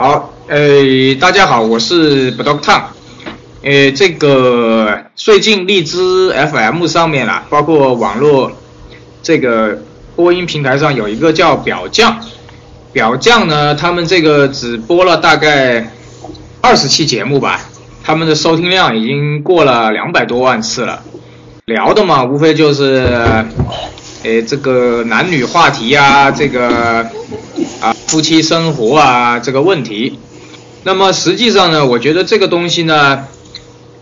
好，呃，大家好，我是 b d o c Tom。呃，这个最近荔枝 FM 上面啊，包括网络这个播音平台上有一个叫表匠，表匠呢，他们这个只播了大概二十期节目吧，他们的收听量已经过了两百多万次了。聊的嘛，无非就是，呃，这个男女话题啊，这个啊，夫妻生活啊，这个问题。那么实际上呢，我觉得这个东西呢。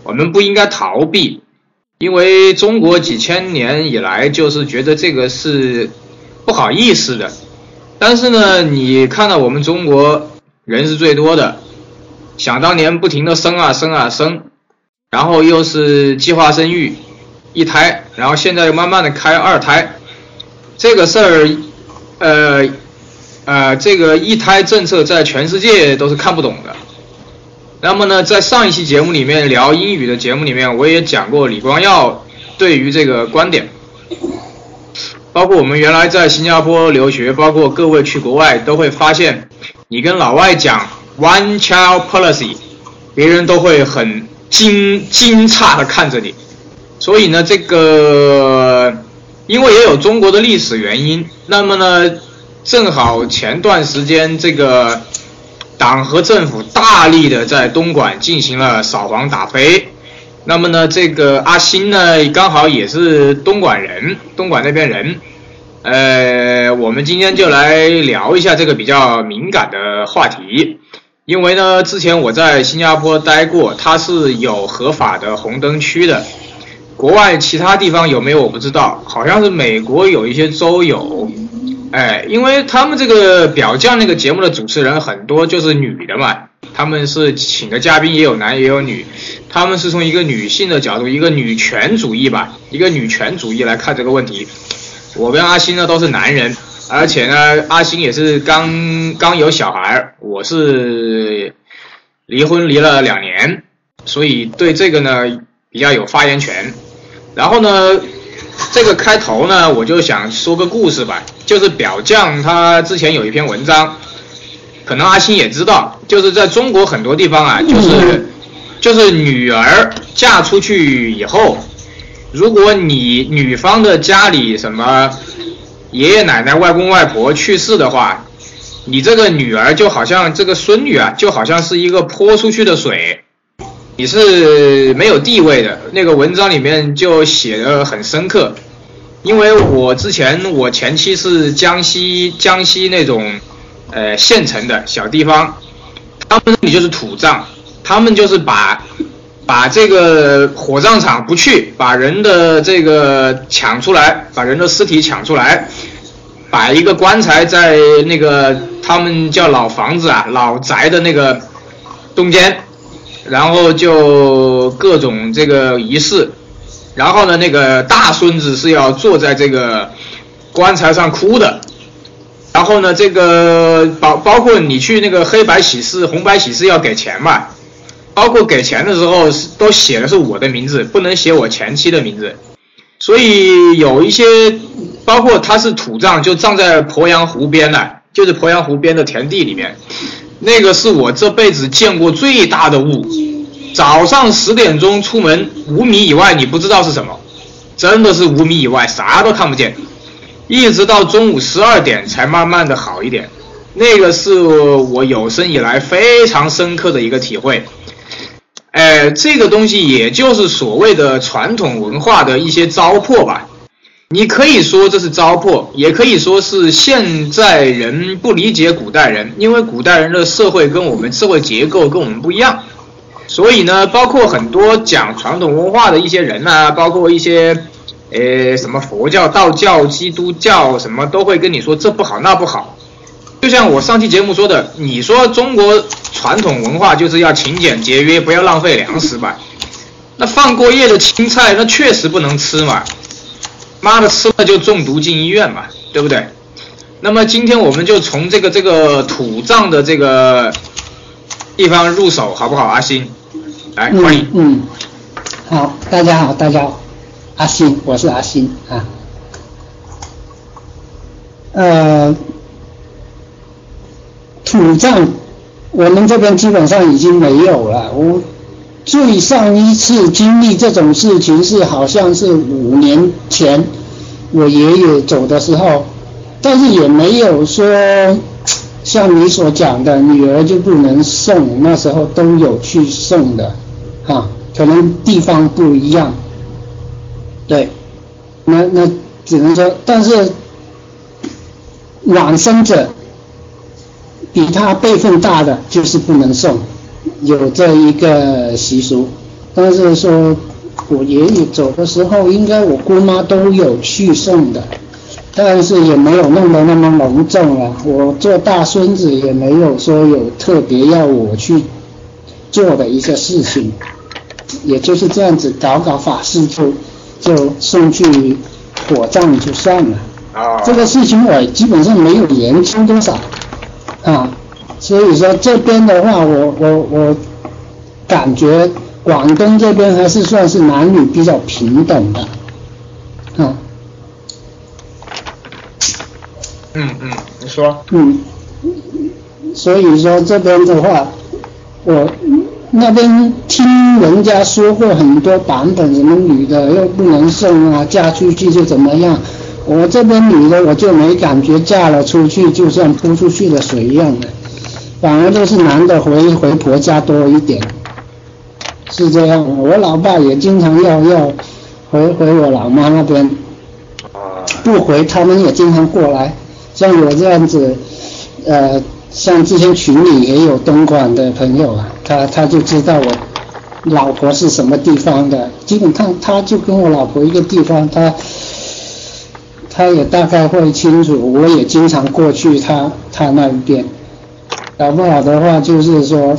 我们不应该逃避，因为中国几千年以来就是觉得这个是不好意思的。但是呢，你看到我们中国人是最多的，想当年不停的生啊生啊生，然后又是计划生育一胎，然后现在又慢慢的开二胎，这个事儿，呃，呃，这个一胎政策在全世界都是看不懂的。那么呢，在上一期节目里面聊英语的节目里面，我也讲过李光耀对于这个观点，包括我们原来在新加坡留学，包括各位去国外都会发现，你跟老外讲 one child policy，别人都会很惊惊诧的看着你。所以呢，这个因为也有中国的历史原因，那么呢，正好前段时间这个。党和政府大力的在东莞进行了扫黄打非，那么呢，这个阿星呢刚好也是东莞人，东莞那边人，呃，我们今天就来聊一下这个比较敏感的话题，因为呢，之前我在新加坡待过，它是有合法的红灯区的，国外其他地方有没有我不知道，好像是美国有一些州有。哎，因为他们这个表匠那个节目的主持人很多就是女的嘛，他们是请的嘉宾也有男也有女，他们是从一个女性的角度，一个女权主义吧，一个女权主义来看这个问题。我跟阿星呢都是男人，而且呢阿星也是刚刚有小孩，我是离婚离了两年，所以对这个呢比较有发言权。然后呢。这个开头呢，我就想说个故事吧，就是表匠他之前有一篇文章，可能阿星也知道，就是在中国很多地方啊，就是就是女儿嫁出去以后，如果你女方的家里什么爷爷奶奶、外公外婆去世的话，你这个女儿就好像这个孙女啊，就好像是一个泼出去的水。你是没有地位的，那个文章里面就写的很深刻，因为我之前我前妻是江西江西那种，呃县城的小地方，他们那里就是土葬，他们就是把把这个火葬场不去，把人的这个抢出来，把人的尸体抢出来，摆一个棺材在那个他们叫老房子啊老宅的那个中间。然后就各种这个仪式，然后呢，那个大孙子是要坐在这个棺材上哭的，然后呢，这个包包括你去那个黑白喜事、红白喜事要给钱嘛，包括给钱的时候是都写的是我的名字，不能写我前妻的名字，所以有一些包括他是土葬，就葬在鄱阳湖边的，就是鄱阳湖边的田地里面。那个是我这辈子见过最大的雾，早上十点钟出门，五米以外你不知道是什么，真的是五米以外啥都看不见，一直到中午十二点才慢慢的好一点，那个是我有生以来非常深刻的一个体会，哎，这个东西也就是所谓的传统文化的一些糟粕吧。你可以说这是糟粕，也可以说是现在人不理解古代人，因为古代人的社会跟我们社会结构跟我们不一样，所以呢，包括很多讲传统文化的一些人呐，包括一些，呃，什么佛教、道教、基督教什么，都会跟你说这不好那不好。就像我上期节目说的，你说中国传统文化就是要勤俭节约，不要浪费粮食吧？那放过夜的青菜，那确实不能吃嘛。妈的，吃了就中毒进医院嘛，对不对？那么今天我们就从这个这个土葬的这个地方入手，好不好？阿星，来欢迎。嗯，好，大家好，大家好，阿星，我是阿星啊。呃，土葬我们这边基本上已经没有了。我最上一次经历这种事情是好像是五年前我爷爷走的时候，但是也没有说像你所讲的女儿就不能送，那时候都有去送的，哈，可能地方不一样。对，那那只能说，但是往生者比他辈分大的就是不能送，有这一个习俗。但是说我爷爷走的时候，应该我姑妈都有去送的，但是也没有弄得那么隆重了。我做大孙子也没有说有特别要我去做的一些事情，也就是这样子搞搞法事就。就送去火葬就算了。啊。这个事情我基本上没有研究多少，啊，所以说这边的话，我我我感觉广东这边还是算是男女比较平等的，啊。嗯嗯，你说。嗯，所以说这边的话，我。那边听人家说过很多版本，什么女的又不能送啊，嫁出去就怎么样？我这边女的我就没感觉，嫁了出去就像泼出去的水一样的，反而都是男的回回婆家多一点，是这样。我老爸也经常要要回回我老妈那边，不回他们也经常过来，像我这样子，呃。像之前群里也有东莞的朋友啊，他他就知道我老婆是什么地方的，基本上他就跟我老婆一个地方，他他也大概会清楚，我也经常过去他他那一边，搞不好的话就是说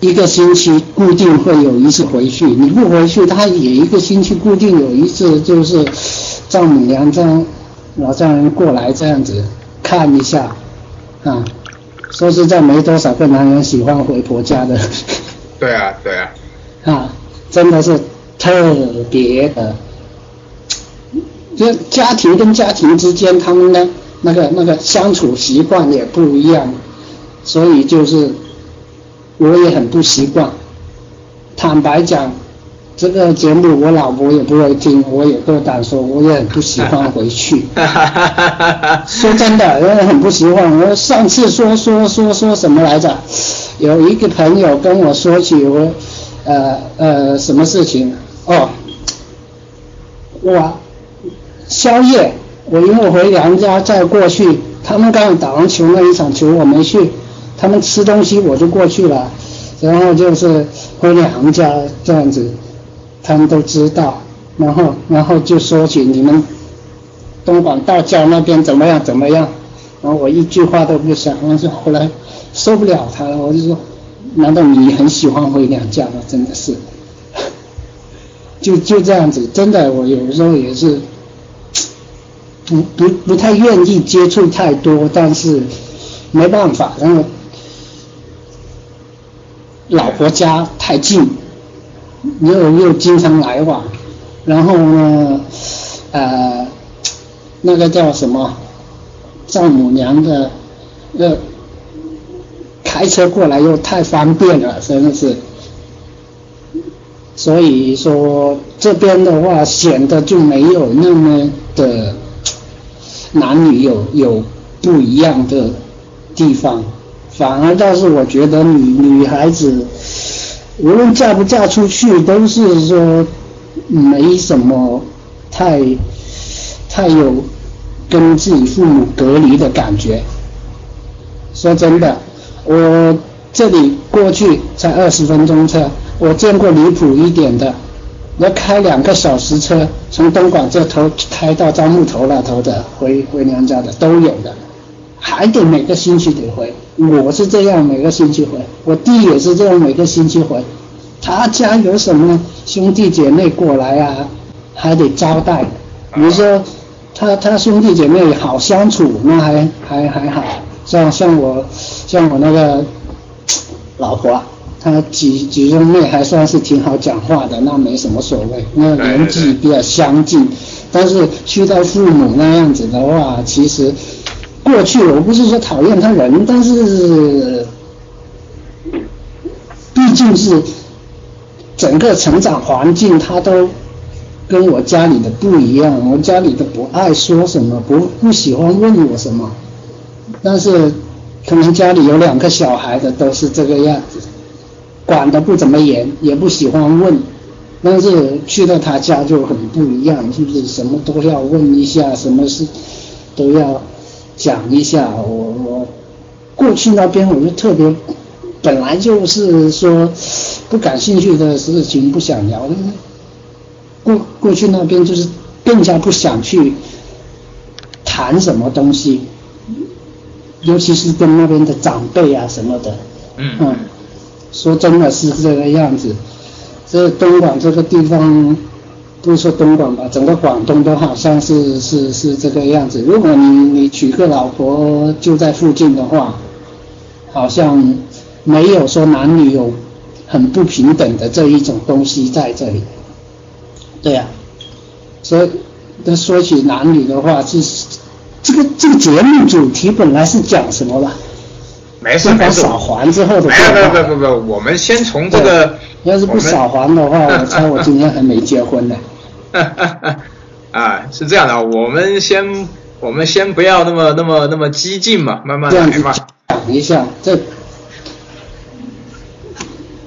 一个星期固定会有一次回去，你不回去他也一个星期固定有一次，就是丈母娘丈老丈人过来这样子看一下。啊，说实在，没多少个男人喜欢回婆家的。对啊，对啊。啊，真的是特别的，就家庭跟家庭之间，他们呢那个那个相处习惯也不一样，所以就是我也很不习惯。坦白讲。这个节目我老婆也不会听，我也不敢说，我也很不喜欢回去。说真的，我也很不喜欢。我上次说说说说什么来着？有一个朋友跟我说起我，呃呃，什么事情？哦，我宵夜，我因为我回娘家再过去，他们刚打完球那一场球我没去，他们吃东西我就过去了，然后就是回娘家这样子。他们都知道，然后然后就说起你们东莞道教那边怎么样怎么样，然后我一句话都不想，我就后来受不了他了，我就说，难道你很喜欢回娘家吗？真的是，就就这样子，真的我有时候也是，不不不太愿意接触太多，但是没办法，然后老婆家太近。又又经常来往，然后呢，呃，那个叫什么丈母娘的，呃，开车过来又太方便了，真的是，所以说这边的话显得就没有那么的男女有有不一样的地方，反而倒是我觉得女女孩子。无论嫁不嫁出去，都是说没什么太太有跟自己父母隔离的感觉。说真的，我这里过去才二十分钟车，我见过离谱一点的，要开两个小时车从东莞这头开到樟木头那头的回回娘家的都有的，还得每个星期得回。我是这样每个星期回，我弟也是这样每个星期回。他家有什么兄弟姐妹过来啊，还得招待。比如说，他他兄弟姐妹好相处，那还还还好。像像我像我那个老婆，他几几兄妹还算是挺好讲话的，那没什么所谓。那年纪比较相近，但是去到父母那样子的话，其实过去我不是说讨厌他人，但是毕竟是整个成长环境，他都跟我家里的不一样。我家里的不爱说什么，不不喜欢问我什么，但是可能家里有两个小孩的都是这个样子，管的不怎么严，也不喜欢问。但是去到他家就很不一样，是不是？什么都要问一下，什么事都要讲一下。我我过去那边我就特别，本来就是说不感兴趣的事情不想聊，过过去那边就是更加不想去谈什么东西，尤其是跟那边的长辈啊什么的。嗯嗯，说真的是这个样子。这东莞这个地方，不是说东莞吧，整个广东都好像是是是这个样子。如果你你娶个老婆就在附近的话，好像没有说男女有很不平等的这一种东西在这里。对呀，所以那说起男女的话，是这个这个节目主题本来是讲什么吧？没事没事。扫黄之后的。没有不不不不，我们先从这个。要是不扫黄的话，我猜我今天还没结婚呢。啊，是这样的，我们先我们先不要那么那么那么激进嘛，慢慢来嘛。等一下这。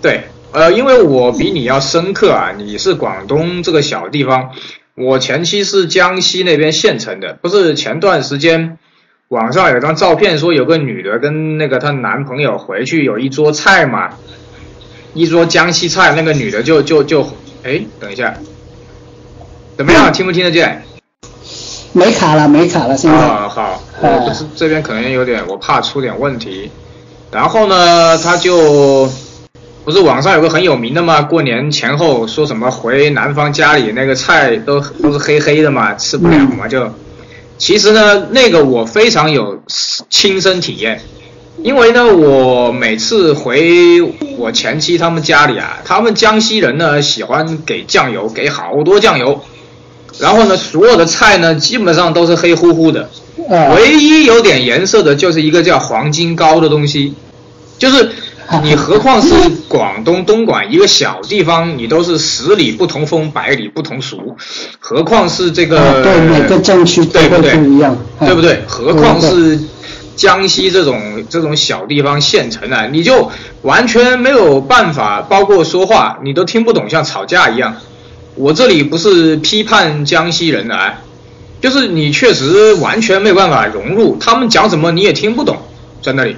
对，呃，因为我比你要深刻啊，你是广东这个小地方，我前期是江西那边县城的，不是前段时间网上有张照片说有个女的跟那个她男朋友回去有一桌菜嘛。一桌江西菜，那个女的就就就，哎，等一下，怎么样？听不听得见？没卡了，没卡了，现在。啊，好，我不是这边可能有点，我怕出点问题。然后呢，他就不是网上有个很有名的嘛，过年前后说什么回南方家里那个菜都都是黑黑的嘛，吃不了嘛，就。其实呢，那个我非常有亲身体验。因为呢，我每次回我前妻他们家里啊，他们江西人呢喜欢给酱油，给好多酱油，然后呢，所有的菜呢基本上都是黑乎乎的，唯一有点颜色的就是一个叫黄金糕的东西，就是你 何况是广东东莞一个小地方，你都是十里不同风，百里不同俗，何况是这个对每个镇区对不对？不一样，对不对？何况是。江西这种这种小地方县城啊，你就完全没有办法，包括说话你都听不懂，像吵架一样。我这里不是批判江西人的啊，就是你确实完全没有办法融入，他们讲什么你也听不懂，在那里。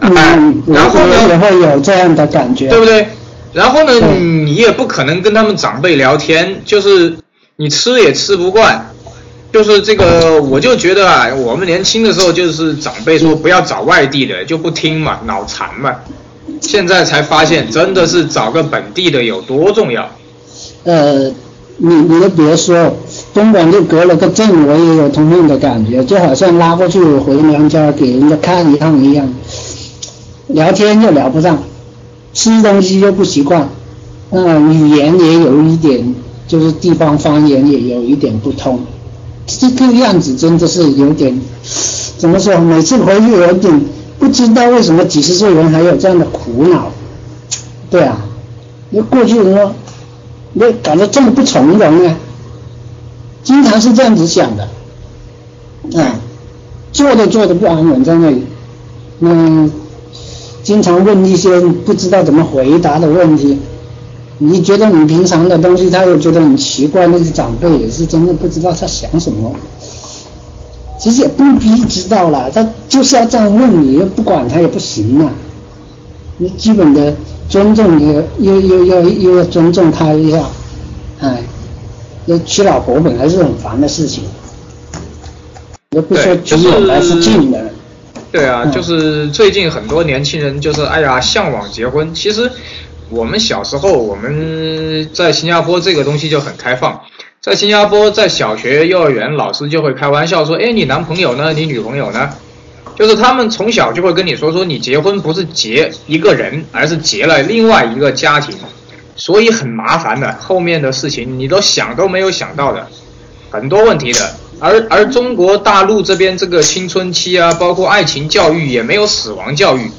嗯，然后呢也会有这样的感觉，对不对？然后呢，你也不可能跟他们长辈聊天，就是你吃也吃不惯。就是这个，我就觉得啊，我们年轻的时候就是长辈说不要找外地的，就不听嘛，脑残嘛。现在才发现，真的是找个本地的有多重要。呃，你你都别说，东莞就隔了个镇，我也有同样的感觉，就好像拉过去回娘家给人家看一趟一样，聊天又聊不上，吃东西又不习惯，那语言也有一点，就是地方方言也有一点不通。这个样子真的是有点，怎么说？每次回去有点不知道为什么几十岁人还有这样的苦恼。对啊，那过去人说，那感觉这么不从容呢？经常是这样子想的，啊，坐都坐的不安稳在那里，嗯，经常问一些不知道怎么回答的问题。你觉得你平常的东西，他又觉得很奇怪。那些长辈也是真的不知道他想什么。其实也不必知道了，他就是要这样问你，又不管他也不行啊。你基本的尊重，又又又要又要尊重他一下。哎，那娶老婆本来是很烦的事情，又不说只有来是近的。对啊，就是最近很多年轻人就是哎呀向往结婚，其实。我们小时候，我们在新加坡这个东西就很开放。在新加坡，在小学、幼儿园，老师就会开玩笑说：“哎，你男朋友呢？你女朋友呢？”就是他们从小就会跟你说：“说你结婚不是结一个人，而是结了另外一个家庭，所以很麻烦的。后面的事情你都想都没有想到的，很多问题的。而而中国大陆这边这个青春期啊，包括爱情教育也没有死亡教育。”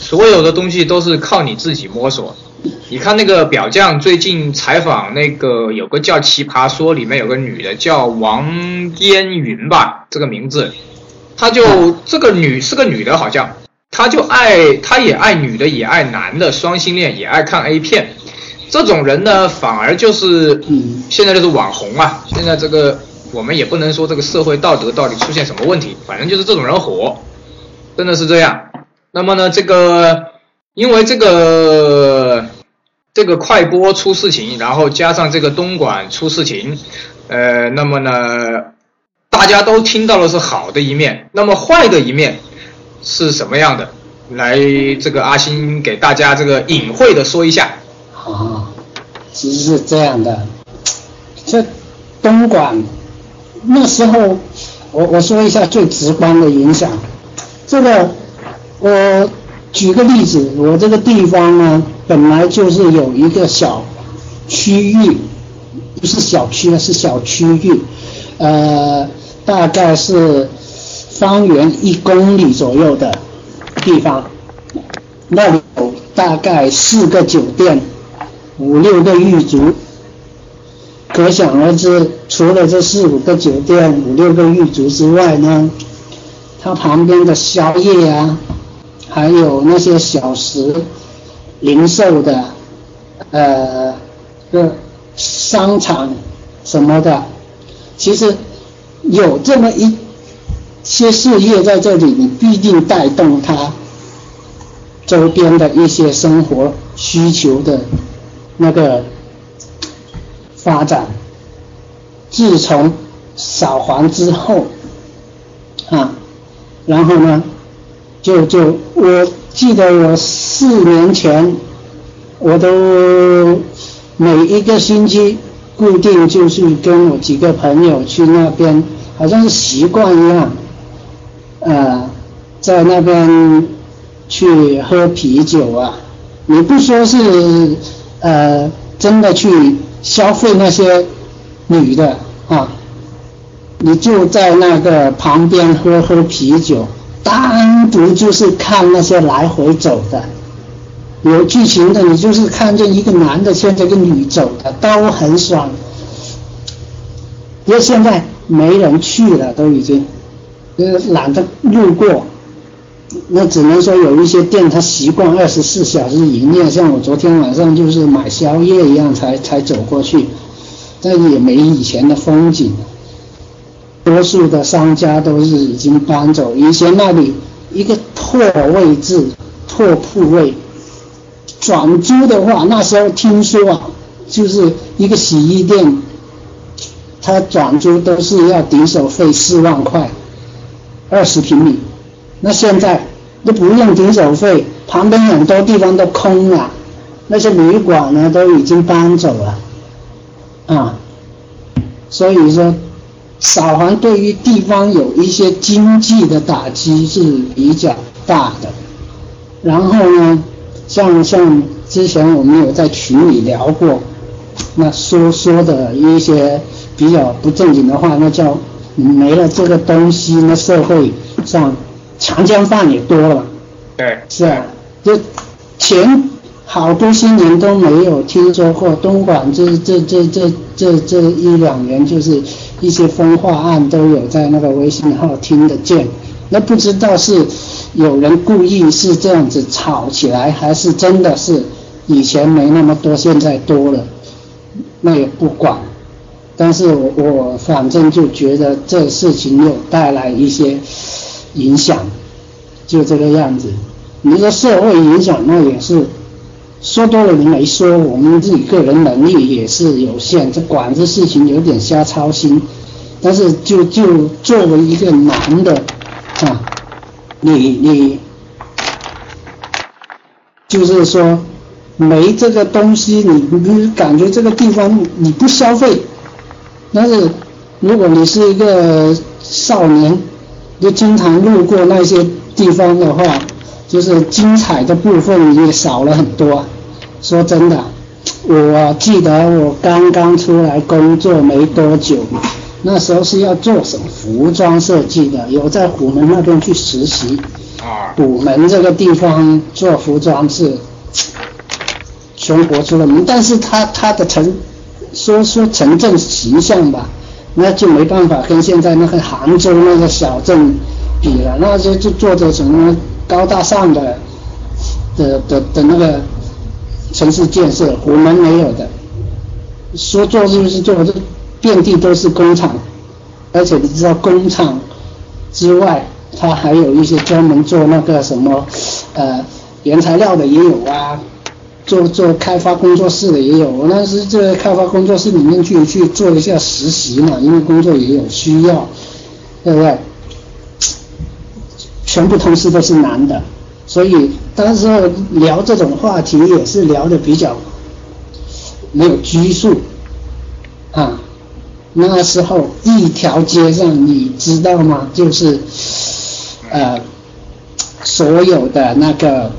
所有的东西都是靠你自己摸索。你看那个表匠最近采访那个有个叫《奇葩说》里面有个女的叫王嫣云吧，这个名字，她就这个女是个女的，好像他就爱他也爱女的也爱男的，双性恋也爱看 A 片。这种人呢，反而就是现在就是网红啊。现在这个我们也不能说这个社会道德到底出现什么问题，反正就是这种人火，真的是这样。那么呢，这个因为这个这个快播出事情，然后加上这个东莞出事情，呃，那么呢，大家都听到的是好的一面，那么坏的一面是什么样的？来，这个阿星给大家这个隐晦的说一下。啊，其实是这样的，这东莞那时候，我我说一下最直观的影响。这个我举个例子，我这个地方呢，本来就是有一个小区域，不是小区啊，是小区域，呃，大概是方圆一公里左右的地方，那里有大概四个酒店。五六个狱卒，可想而知，除了这四五个酒店、五六个狱卒之外呢，它旁边的宵夜啊，还有那些小食、零售的，呃，商场什么的，其实有这么一些事业在这里，你必定带动它周边的一些生活需求的。那个发展，自从扫黄之后，啊，然后呢，就就我记得我四年前，我都每一个星期固定就是跟我几个朋友去那边，好像是习惯一样，呃，在那边去喝啤酒啊，你不说是。呃，真的去消费那些女的啊，你就在那个旁边喝喝啤酒，单独就是看那些来回走的，有剧情的，你就是看见一个男的牵着一个女走的，都很爽。因为现在没人去了，都已经，呃，懒得路过。那只能说有一些店，他习惯二十四小时营业，像我昨天晚上就是买宵夜一样才才走过去，但也没以前的风景。多数的商家都是已经搬走，以前那里一个拓位置、拓铺位，转租的话，那时候听说啊，就是一个洗衣店，他转租都是要顶手费四万块，二十平米。那现在都不用顶手费，旁边很多地方都空了，那些旅馆呢都已经搬走了，啊，所以说扫黄对于地方有一些经济的打击是比较大的。然后呢，像像之前我们有在群里聊过，那说说的一些比较不正经的话，那叫没了这个东西，那社会上。强奸犯也多了，对，是啊，就前好多些年都没有听说过东莞这这这这这这一两年，就是一些风化案都有在那个微信号听得见，那不知道是有人故意是这样子吵起来，还是真的是以前没那么多，现在多了，那也不管，但是我我反正就觉得这事情有带来一些。影响就这个样子，你说社会影响那也是说多了你没说，我们自己个人能力也是有限，这管这事情有点瞎操心。但是就就作为一个男的啊，你你就是说没这个东西，你你感觉这个地方你不消费，但是如果你是一个少年。就经常路过那些地方的话，就是精彩的部分也少了很多。说真的，我记得我刚刚出来工作没多久，那时候是要做什么服装设计的，有在虎门那边去实习。啊，虎门这个地方做服装是 全国出了名，但是他他的城说说城镇形象吧，那就没办法跟现在那个杭州那个小镇比了，那些就做着什么高大上的的的的那个城市建设，虎门没有的，说做就是做，这遍地都是工厂，而且你知道工厂之外，它还有一些专门做那个什么呃原材料的也有啊。做做开发工作室的也有，我当时在开发工作室里面去去做一下实习嘛，因为工作也有需要，对不对？全部同事都是男的，所以当时候聊这种话题也是聊的比较没有拘束啊。那时候一条街上你知道吗？就是呃所有的那个。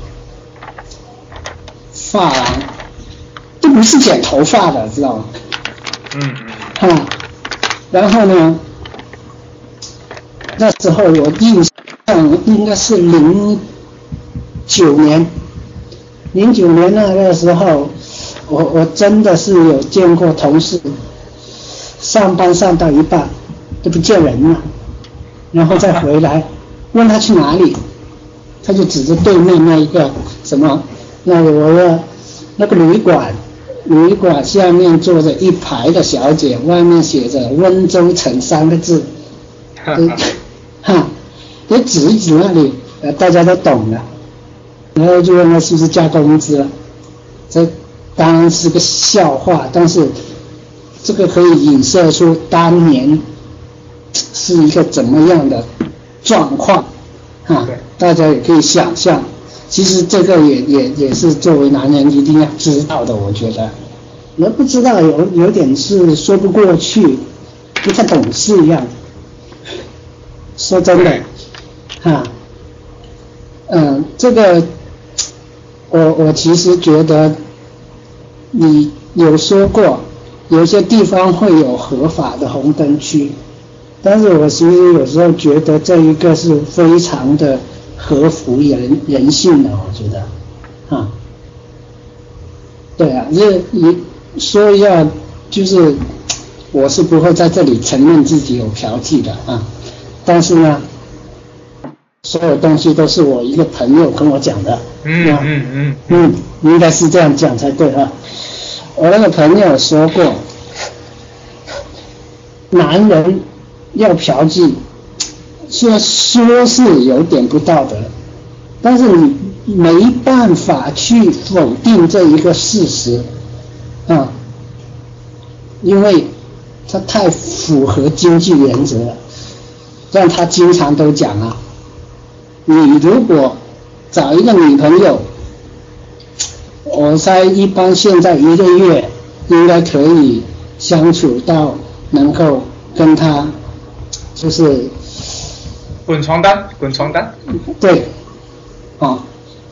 发廊都不是剪头发的，知道吗？嗯嗯。哈，然后呢，那时候我印象应该是零九年，零九年那个时候，我我真的是有见过同事上班上到一半都不见人了，然后再回来问他去哪里，他就指着对面那一个什么。那我的那个旅馆，旅馆下面坐着一排的小姐，外面写着“温州城”三个字，哈，你指一指那里，呃，大家都懂了，然后就问他是不是加工资了，这当然是个笑话，但是这个可以影射出当年是一个怎么样的状况，啊，大家也可以想象。其实这个也也也是作为男人一定要知道的，我觉得，你不知道有有点是说不过去，不太懂事一样。说真的，哈，嗯，这个，我我其实觉得，你有说过，有些地方会有合法的红灯区，但是我其实有时候觉得这一个是非常的。合乎人人性的，我觉得，啊，对啊，这你说一下，就是我是不会在这里承认自己有嫖妓的啊，但是呢，所有东西都是我一个朋友跟我讲的，嗯嗯嗯。嗯，应该是这样讲才对啊，我那个朋友说过，男人要嫖妓。说说是有点不道德，但是你没办法去否定这一个事实，啊，因为他太符合经济原则了，让他经常都讲啊，你如果找一个女朋友，我猜一般现在一个月应该可以相处到能够跟他就是。滚床单，滚床单。对，啊，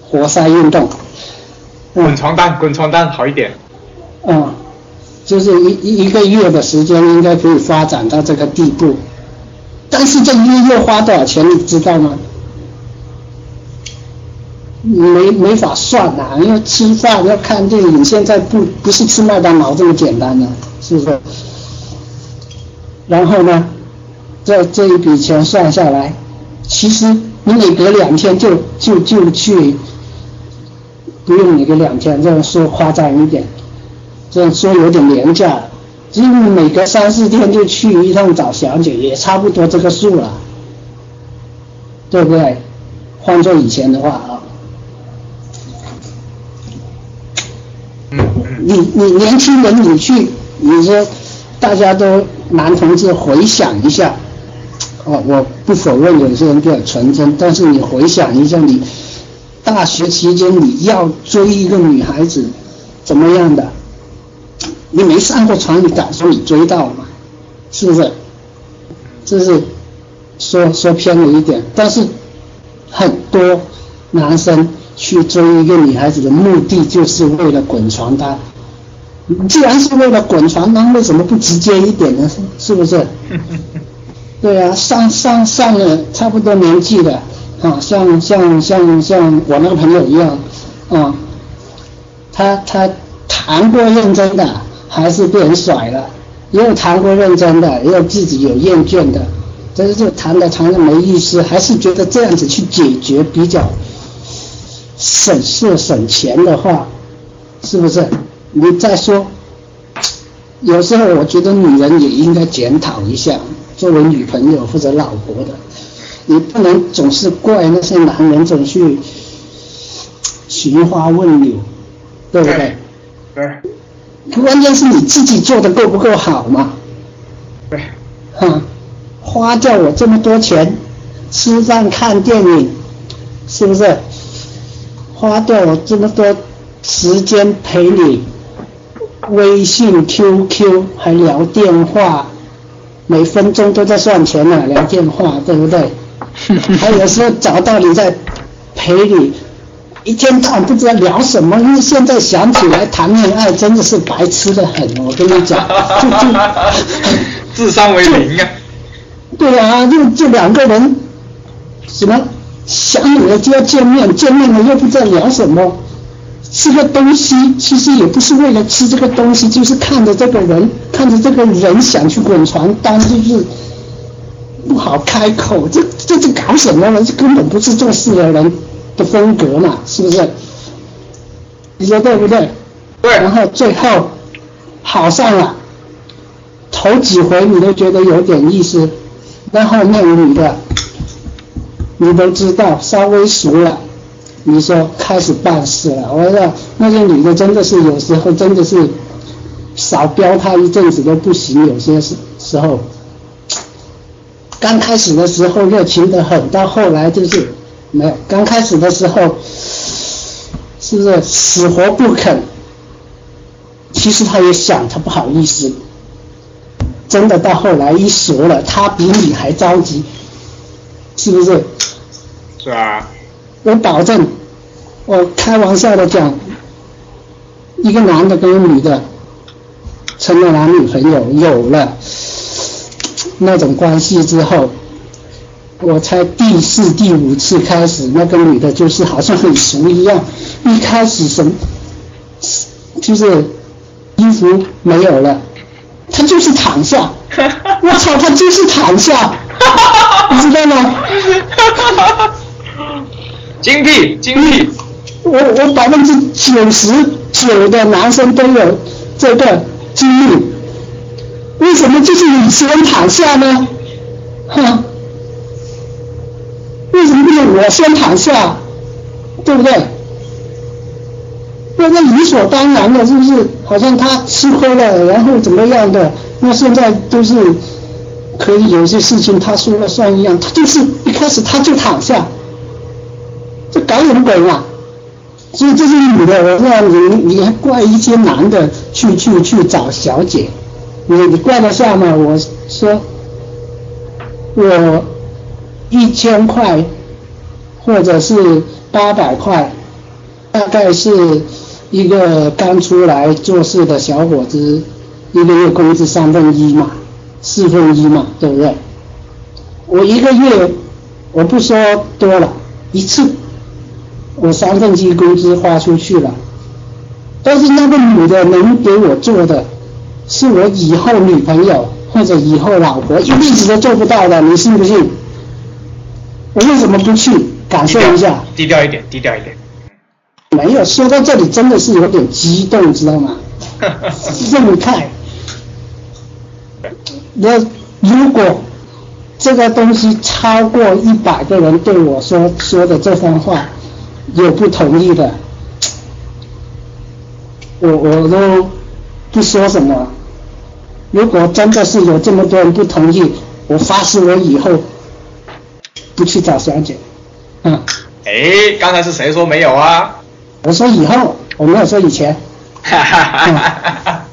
活塞运动。滚床单，滚床单好一点。嗯，就是一一一个月的时间应该可以发展到这个地步，但是这一个月花多少钱你知道吗？没没法算呐，因为吃饭要看电影，现在不不是吃麦当劳这么简单的，是不是？然后呢，这这一笔钱算下来。其实你每隔两天就就就去，不用每隔两天这样说夸张一点，这样说有点廉价。其实你每隔三四天就去一趟找小姐，也差不多这个数了，对不对？换做以前的话啊，你你年轻人你去，你说大家都男同志回想一下。哦，我不否认有些人比较纯真，但是你回想一下，你大学期间你要追一个女孩子，怎么样的？你没上过床，你敢说你追到了吗？是不是？这是说说偏了一点，但是很多男生去追一个女孩子的目的就是为了滚床单。既然是为了滚床单，为什么不直接一点呢？是不是？对啊，上上上了差不多年纪的，啊，像像像像我那个朋友一样，啊，他他谈过认真的，还是被人甩了；也有谈过认真的，也有自己有厌倦的。但是就谈的谈的没意思，还是觉得这样子去解决比较省事省钱的话，是不是？你再说，有时候我觉得女人也应该检讨一下，作为女朋友或者老婆的。你不能总是怪那些男人总去寻花问柳，对不对？对。关键是你自己做的够不够好嘛？对。哈，花掉我这么多钱吃饭看电影，是不是？花掉我这么多时间陪你，微信、QQ 还聊电话，每分钟都在算钱呢，聊电话，对不对？还有时候找到你在陪你，一天到晚不知道聊什么，因为现在想起来谈恋爱真的是白痴的很，我跟你讲，就就智商为零啊。对啊，就就两个人，什么想你了就要见面，见面了又不知道聊什么，吃个东西其实也不是为了吃这个东西，就是看着这个人，看着这个人想去滚床单，就是。不好开口，这这这搞什么呢？这根本不是做事的人的风格嘛，是不是？你说对不对？对。然后最后好上了，头几回你都觉得有点意思，然后那女的你都知道，稍微熟了，你说开始办事了。我说那些女的真的是有时候真的是少标她一阵子都不行，有些时时候。刚开始的时候热情的很，到后来就是没有。刚开始的时候是不是死活不肯？其实他也想，他不好意思。真的到后来一熟了，他比你还着急，是不是？是啊。我保证，我开玩笑的讲，一个男的跟一个女的成了男女朋友，有了。那种关系之后，我才第四、第五次开始，那个女的就是好像很熟一样，一开始什么，就是衣服没有了，她就是躺下，我操，她就是躺下，你知道吗？精辟，精辟。我我百分之九十九的男生都有这个经历。为什么就是你先躺下呢？哼，为什么不能我先躺下？对不对？那那理所当然的，是不是？好像他吃亏了，然后怎么样的？那现在都是可以有些事情他说了算一样，他就是一开始他就躺下，这搞什么鬼嘛？所以这是女的，我说你你还怪一些男的去去去找小姐。你你怪得下吗？我说，我一千块，或者是八百块，大概是一个刚出来做事的小伙子，一个月工资三分一嘛，四分一嘛，对不对？我一个月，我不说多了，一次，我三分之一工资花出去了，但是那个女的能给我做的。是我以后女朋友或者以后老婆一辈子都做不到的，你信不信？我为什么不去感受一下？低调一点，低调一点。没有说到这里，真的是有点激动，知道吗？愤慨。那如果这个东西超过一百个人对我说说的这番话，有不同意的，我我都不说什么。如果真的是有这么多人不同意，我发誓我以后不去找小姐。嗯。哎，刚才是谁说没有啊？我说以后，我没有说以前。哈哈哈哈哈。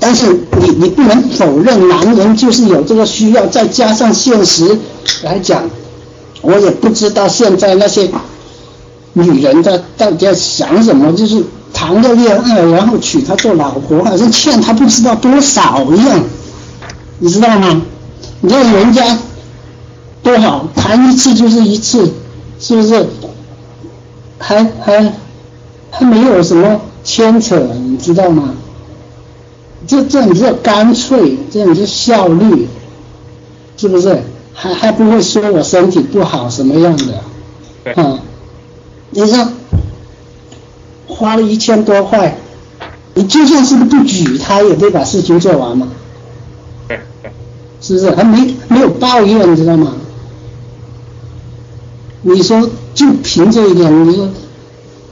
但是你你不能否认，男人就是有这个需要，再加上现实来讲，我也不知道现在那些女人在大家想什么，就是。谈个恋爱，然后娶她做老婆，好像欠她不知道多少一样，你知道吗？你看人家多好，谈一次就是一次，是不是？还还还没有什么牵扯，你知道吗？这这你叫干脆，这你叫效率，是不是？还还不会说我身体不好什么样的，啊？你说花了一千多块，你就算是不举，他也得把事情做完嘛，是不是？还没没有抱怨，你知道吗？你说就凭这一点，你说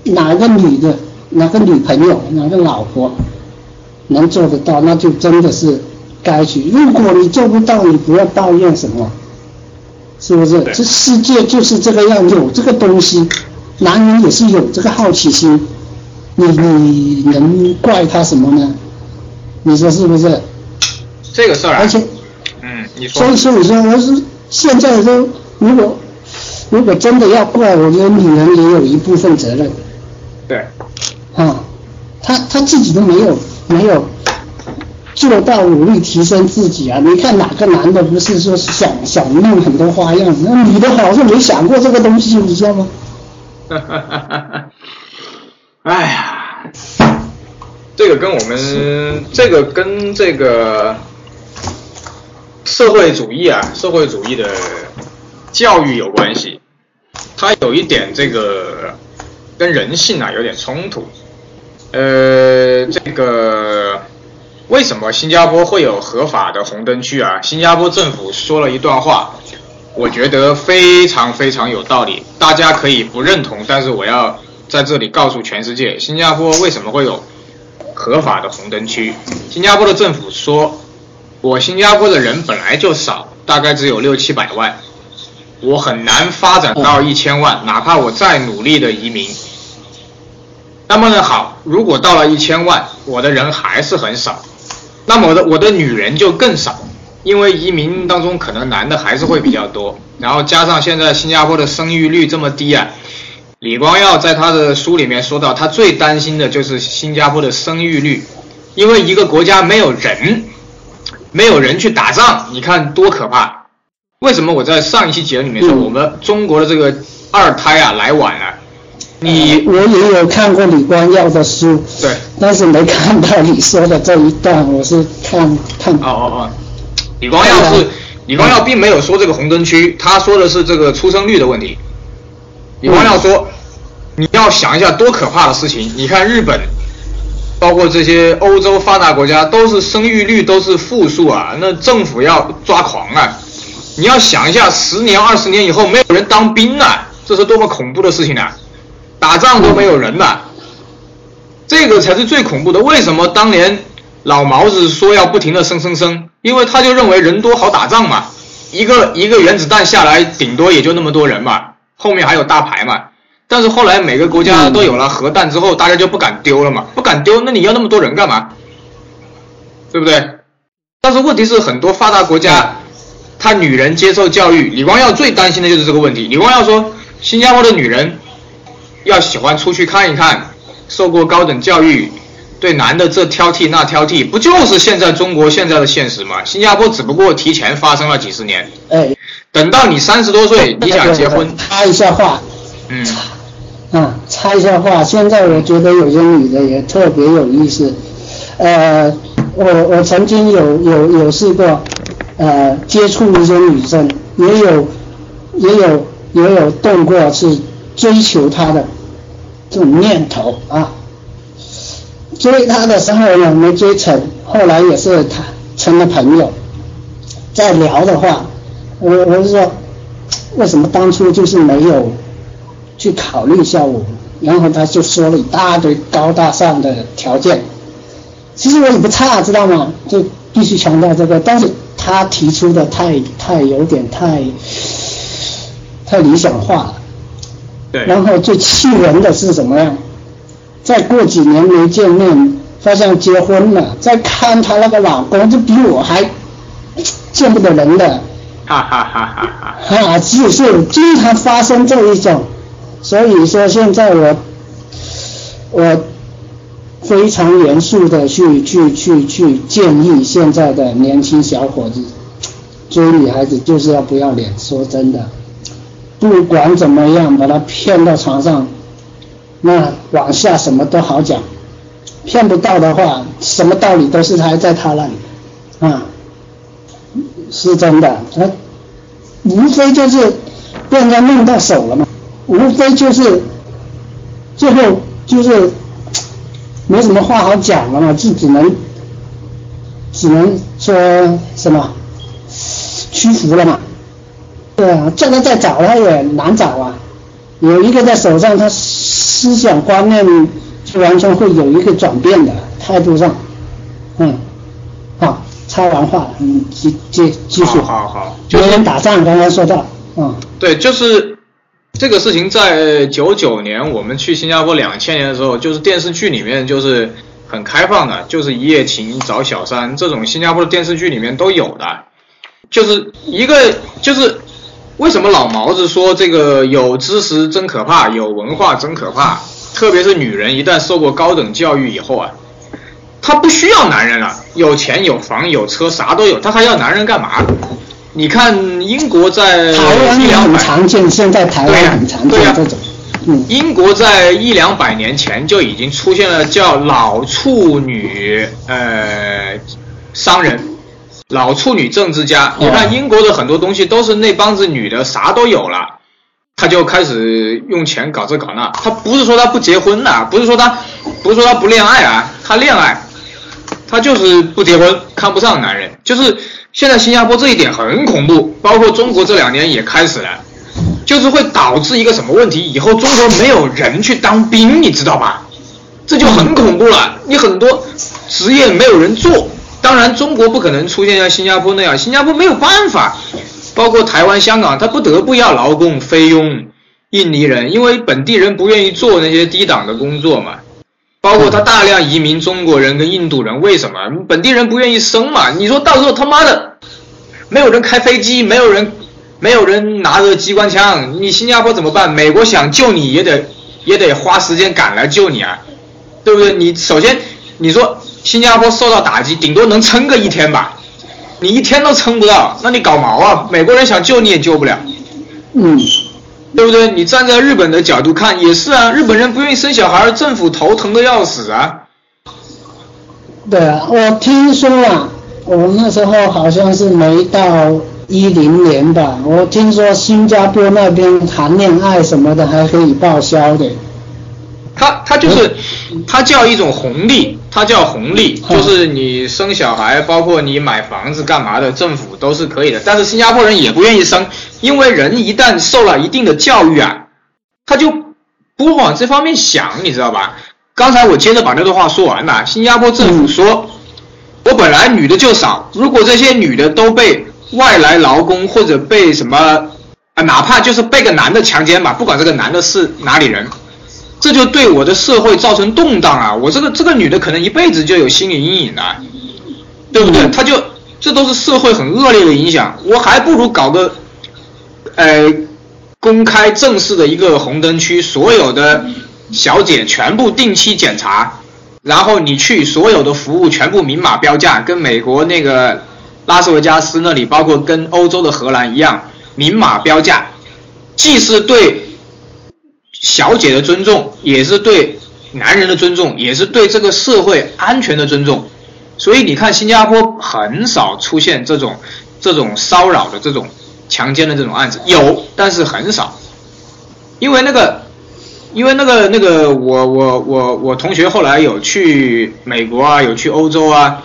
哪个女的，哪个女朋友，哪个老婆能做得到？那就真的是该去。如果你做不到，你不要抱怨什么，是不是？这世界就是这个样，有这个东西。男人也是有这个好奇心，你你能怪他什么呢？你说是不是？这个事儿啊。而且，嗯，你说。所以说，你说我是现在都如果如果真的要怪，我觉得女人也有一部分责任。对。啊，他他自己都没有没有做到努力提升自己啊！你看哪个男的不是说想想弄很多花样？那女的好像没想过这个东西，你知道吗？哈哈哈哈！哎呀，这个跟我们这个跟这个社会主义啊，社会主义的教育有关系。它有一点这个跟人性啊有点冲突。呃，这个为什么新加坡会有合法的红灯区啊？新加坡政府说了一段话。我觉得非常非常有道理，大家可以不认同，但是我要在这里告诉全世界，新加坡为什么会有合法的红灯区？新加坡的政府说，我新加坡的人本来就少，大概只有六七百万，我很难发展到一千万，哪怕我再努力的移民。那么呢，好，如果到了一千万，我的人还是很少，那么我的我的女人就更少。因为移民当中可能男的还是会比较多，然后加上现在新加坡的生育率这么低啊，李光耀在他的书里面说到，他最担心的就是新加坡的生育率，因为一个国家没有人，没有人去打仗，你看多可怕。为什么我在上一期节目里面说我们中国的这个二胎啊来晚了？你我也有看过李光耀的书，对，但是没看到你说的这一段，我是看看。哦哦哦。李光耀是李光耀并没有说这个红灯区，他说的是这个出生率的问题。李光耀说，你要想一下多可怕的事情，你看日本，包括这些欧洲发达国家都是生育率都是负数啊，那政府要抓狂啊！你要想一下，十年二十年以后没有人当兵了，这是多么恐怖的事情啊！打仗都没有人了，这个才是最恐怖的。为什么当年？老毛子说要不停的生生生，因为他就认为人多好打仗嘛，一个一个原子弹下来顶多也就那么多人嘛，后面还有大牌嘛。但是后来每个国家都有了核弹之后，大家就不敢丢了嘛，不敢丢，那你要那么多人干嘛？对不对？但是问题是很多发达国家，他女人接受教育，李光耀最担心的就是这个问题。李光耀说，新加坡的女人要喜欢出去看一看，受过高等教育。对男的这挑剔那挑剔，不就是现在中国现在的现实吗？新加坡只不过提前发生了几十年。哎，等到你三十多岁，你想结婚？插一下话。嗯。啊，插一下话。现在我觉得有些女的也特别有意思。呃，我我曾经有有有试过，呃，接触一些女生，也有也有也有动过是追求她的这种念头啊。追他的时候呢，没追成，后来也是他成了朋友。再聊的话，我我是说，为什么当初就是没有去考虑一下我？然后他就说了一大堆高大上的条件，其实我也不差，知道吗？就必须强调这个，但是他提出的太太有点太太理想化了。对。然后最气人的是什么呀？再过几年没见面，发现结婚了，再看她那个老公，就比我还见不得人的，哈哈哈哈哈！啊，就是经常发生这一种，所以说现在我我非常严肃的去去去去建议现在的年轻小伙子，追女孩子就是要不要脸，说真的，不管怎么样把他骗到床上，那往下什么都好讲，骗不到的话，什么道理都是还在他那里，啊，是真的，他无非就是被人家弄到手了嘛，无非就是最后就是没什么话好讲了嘛，就只能只能说什么屈服了嘛。对啊，叫他再找他也难找啊。有一个在手上，他思想观念就完全会有一个转变的态度上。嗯，好，插完话，嗯，继继继续。好好，没人打仗，刚刚说到，嗯，对，就是这个事情，在九九年我们去新加坡，两千年的时候，就是电视剧里面就是很开放的，就是一夜情找小三这种新加坡的电视剧里面都有的，就是一个就是为什么老毛子说这个有知识真可怕，有文化真可怕，特别是女人一旦受过高等教育以后啊，她不需要男人了，有钱有房有车啥都有，她还要男人干嘛？你看英国在台湾也很常见，现在台湾很常见这种，嗯，英国在一两百年前就已经出现了叫老处女呃商人、老处女政治家。你看英国的很多东西都是那帮子女的啥都有了，他就开始用钱搞这搞那。他不是说他不结婚呐、不是说他不是说他不恋爱啊，他恋爱，他就是不结婚，看不上男人。就是现在新加坡这一点很恐怖，包括中国这两年也开始了。就是会导致一个什么问题？以后中国没有人去当兵，你知道吧？这就很恐怖了。你很多职业没有人做，当然中国不可能出现像新加坡那样，新加坡没有办法，包括台湾、香港，他不得不要劳工、菲佣、印尼人，因为本地人不愿意做那些低档的工作嘛。包括他大量移民中国人跟印度人，为什么本地人不愿意生嘛？你说到时候他妈的没有人开飞机，没有人没有人拿着机关枪，你新加坡怎么办？美国想救你也得也得花时间赶来救你啊，对不对？你首先你说新加坡受到打击，顶多能撑个一天吧，你一天都撑不到，那你搞毛啊？美国人想救你也救不了，嗯，对不对？你站在日本的角度看也是啊，日本人不愿意生小孩，政府头疼的要死啊。对啊，我听说啊，我那时候好像是没到一零年吧，我听说新加坡那边谈恋爱什么的还可以报销的，它它就是，它叫一种红利，它叫红利，嗯就是你生小孩，包括你买房子干嘛的，政府都是可以的。但是新加坡人也不愿意生，因为人一旦受了一定的教育啊，他就不往这方面想，你知道吧？刚才我接着把那段话说完了，新加坡政府说，我本来女的就少，如果这些女的都被外来劳工或者被什么啊，哪怕就是被个男的强奸吧，不管这个男的是哪里人，这就对我的社会造成动荡啊！我这个这个女的可能一辈子就有心理阴影了，对不对？她就这都是社会很恶劣的影响，我还不如搞个，呃，公开正式的一个红灯区，所有的小姐全部定期检查，然后你去所有的服务全部明码标价，跟美国那个拉斯维加斯那里，包括跟欧洲的荷兰一样，明码标价，既是对小姐的尊重，也是对男人的尊重，也是对这个社会安全的尊重。所以你看，新加坡很少出现这种这种骚扰的这种强奸的这种案子，有，但是很少。因为那个，因为那个那个，我我我我同学后来有去美国啊，有去欧洲啊，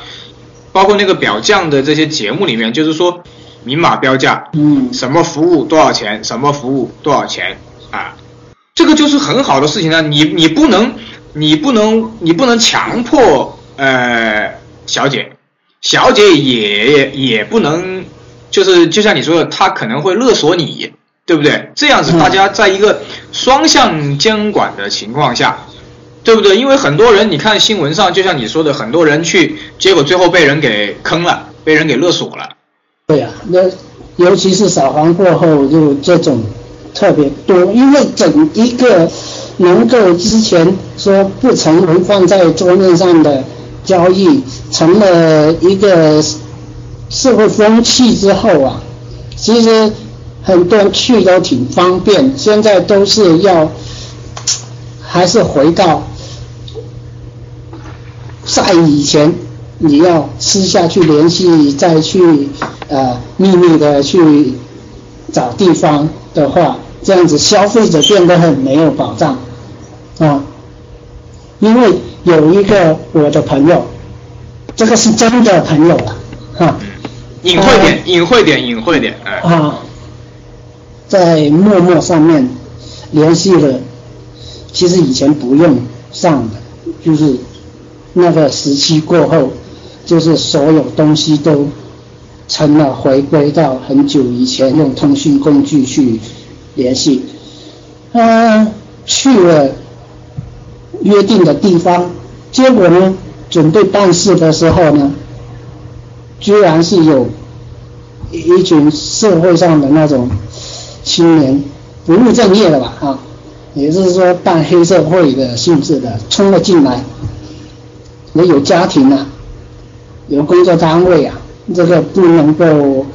包括那个表匠的这些节目里面，就是说明码标价，嗯，什么服务多少钱，什么服务多少钱啊，这个就是很好的事情啊！你你不能你不能你不能强迫呃小姐，小姐也也不能就是就像你说的，她可能会勒索你，对不对？这样子嗯大家在一个双向监管的情况下。对不对？因为很多人，你看新闻上，就像你说的，很多人去，结果最后被人给坑了，被人给勒索了。对呀、那尤其是扫黄过后，就这种特别多，因为整一个能够之前说不成文放在桌面上的交易，成了一个社会风气之后啊，其实很多人去都挺方便，现在都是要还是回到在以前，你要私下去联系，再去呃秘密的去找地方的话，这样子消费者变得很没有保障啊。因为有一个我的朋友，这个是真的朋友了，哈。隐晦点，隐晦点，隐晦点，哎。啊，在陌陌上面联系了，其实以前不用上的，就是那个时期过后，就是所有东西都成了回归到很久以前用通讯工具去联系。他去了约定的地方，结果呢，准备办事的时候呢。居然是有一群社会上的那种青年不务正业的吧啊，也就是说办黑社会的性质的冲了进来，也有家庭啊，有工作单位啊，这个不能够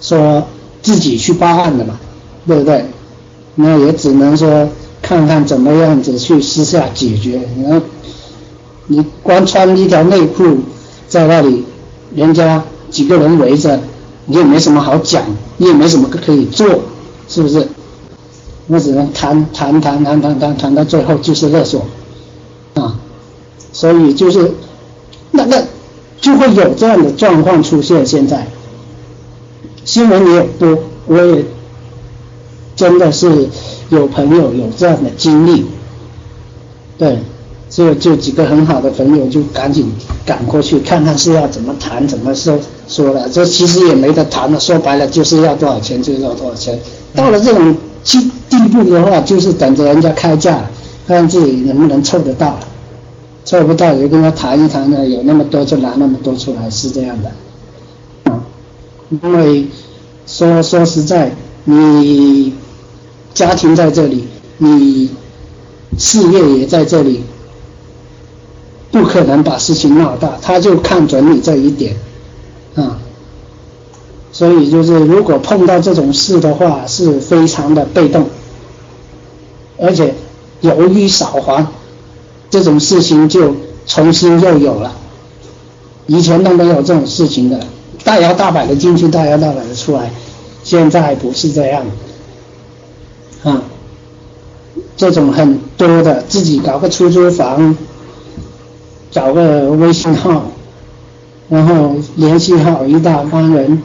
说自己去报案的嘛，对不对？那也只能说看看怎么样子去私下解决。然后，你光穿一条内裤在那里。人家几个人围着，你也没什么好讲，你也没什么可以做，是不是？那只能谈谈谈谈谈谈谈到最后就是勒索，啊，所以就是那那就会有这样的状况出现。现在新闻也有播，我也真的是有朋友有这样的经历，对。就就几个很好的朋友就赶紧赶过去看看是要怎么谈怎么说说了，这其实也没得谈了，说白了就是要多少钱就要多少钱。到了这种地地步的话，就是等着人家开价，看看自己能不能凑得到，凑不到就跟他谈一谈呢，有那么多就拿那么多出来，是这样的。啊，因为说说实在，你家庭在这里，你事业也在这里。不可能把事情闹大，他就看准你这一点，啊，所以就是如果碰到这种事的话，是非常的被动，而且犹豫少还，这种事情就重新又有了，以前都没有这种事情的，大摇大摆的进去，大摇大摆的出来，现在不是这样，啊，这种很多的自己搞个出租房。找个微信号，然后联系好一大帮人，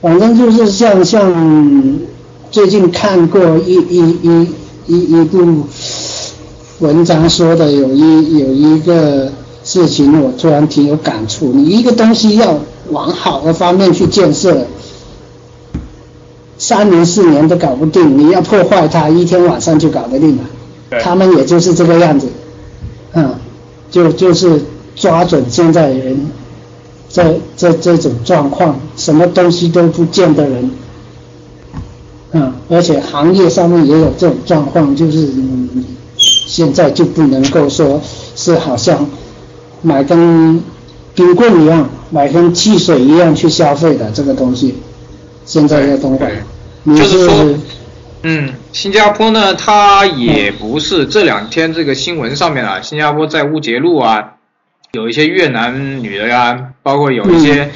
反正就是像像最近看过一一一一一部文章说的，有一有一个事情我突然挺有感触。你一个东西要往好的方面去建设，三年四年都搞不定，你要破坏它，一天晚上就搞得定了。他们也就是这个样子，嗯。就就是抓准现在人这这这种状况，什么东西都不见的人，嗯，而且行业上面也有这种状况，就是现在就不能够说是好像买根冰棍一样，买根汽水一样去消费的这个东西，现在的东西，就是说，嗯。新加坡呢，它也不是这两天这个新闻上面啊，新加坡在乌节路啊，有一些越南女的呀，包括有一些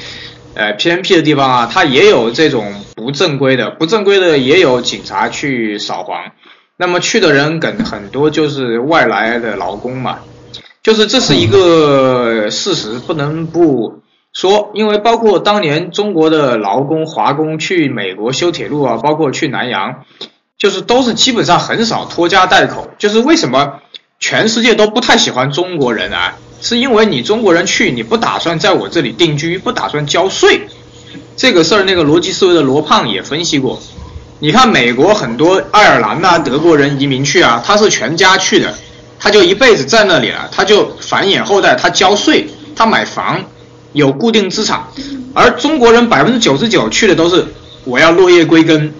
呃偏僻的地方啊，它也有这种不正规的，不正规的也有警察去扫黄。那么去的人跟很多就是外来的劳工嘛，就是这是一个事实，不能不说，因为包括当年中国的劳工华工去美国修铁路啊，包括去南洋。就是都是基本上很少拖家带口，就是为什么全世界都不太喜欢中国人啊？是因为你中国人去，你不打算在我这里定居，不打算交税。这个事儿，那个逻辑思维的罗胖也分析过。你看美国很多爱尔兰呐、德国人移民去啊，他是全家去的，他就一辈子在那里了，他就繁衍后代，他交税，他买房，有固定资产。而中国人百分之九十九去的都是我要落叶归根。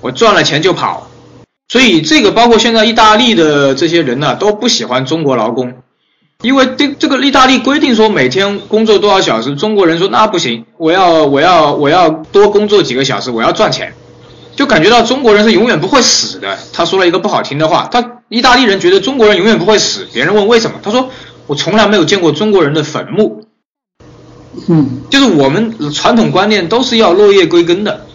我赚了钱就跑，所以这个包括现在意大利的这些人呢，都不喜欢中国劳工，因为这这个意大利规定说每天工作多少小时，中国人说那不行，我要我要我要多工作几个小时，我要赚钱，就感觉到中国人是永远不会死的。他说了一个不好听的话，他意大利人觉得中国人永远不会死。别人问为什么，他说我从来没有见过中国人的坟墓。嗯，就是我们传统观念都是要落叶归根的，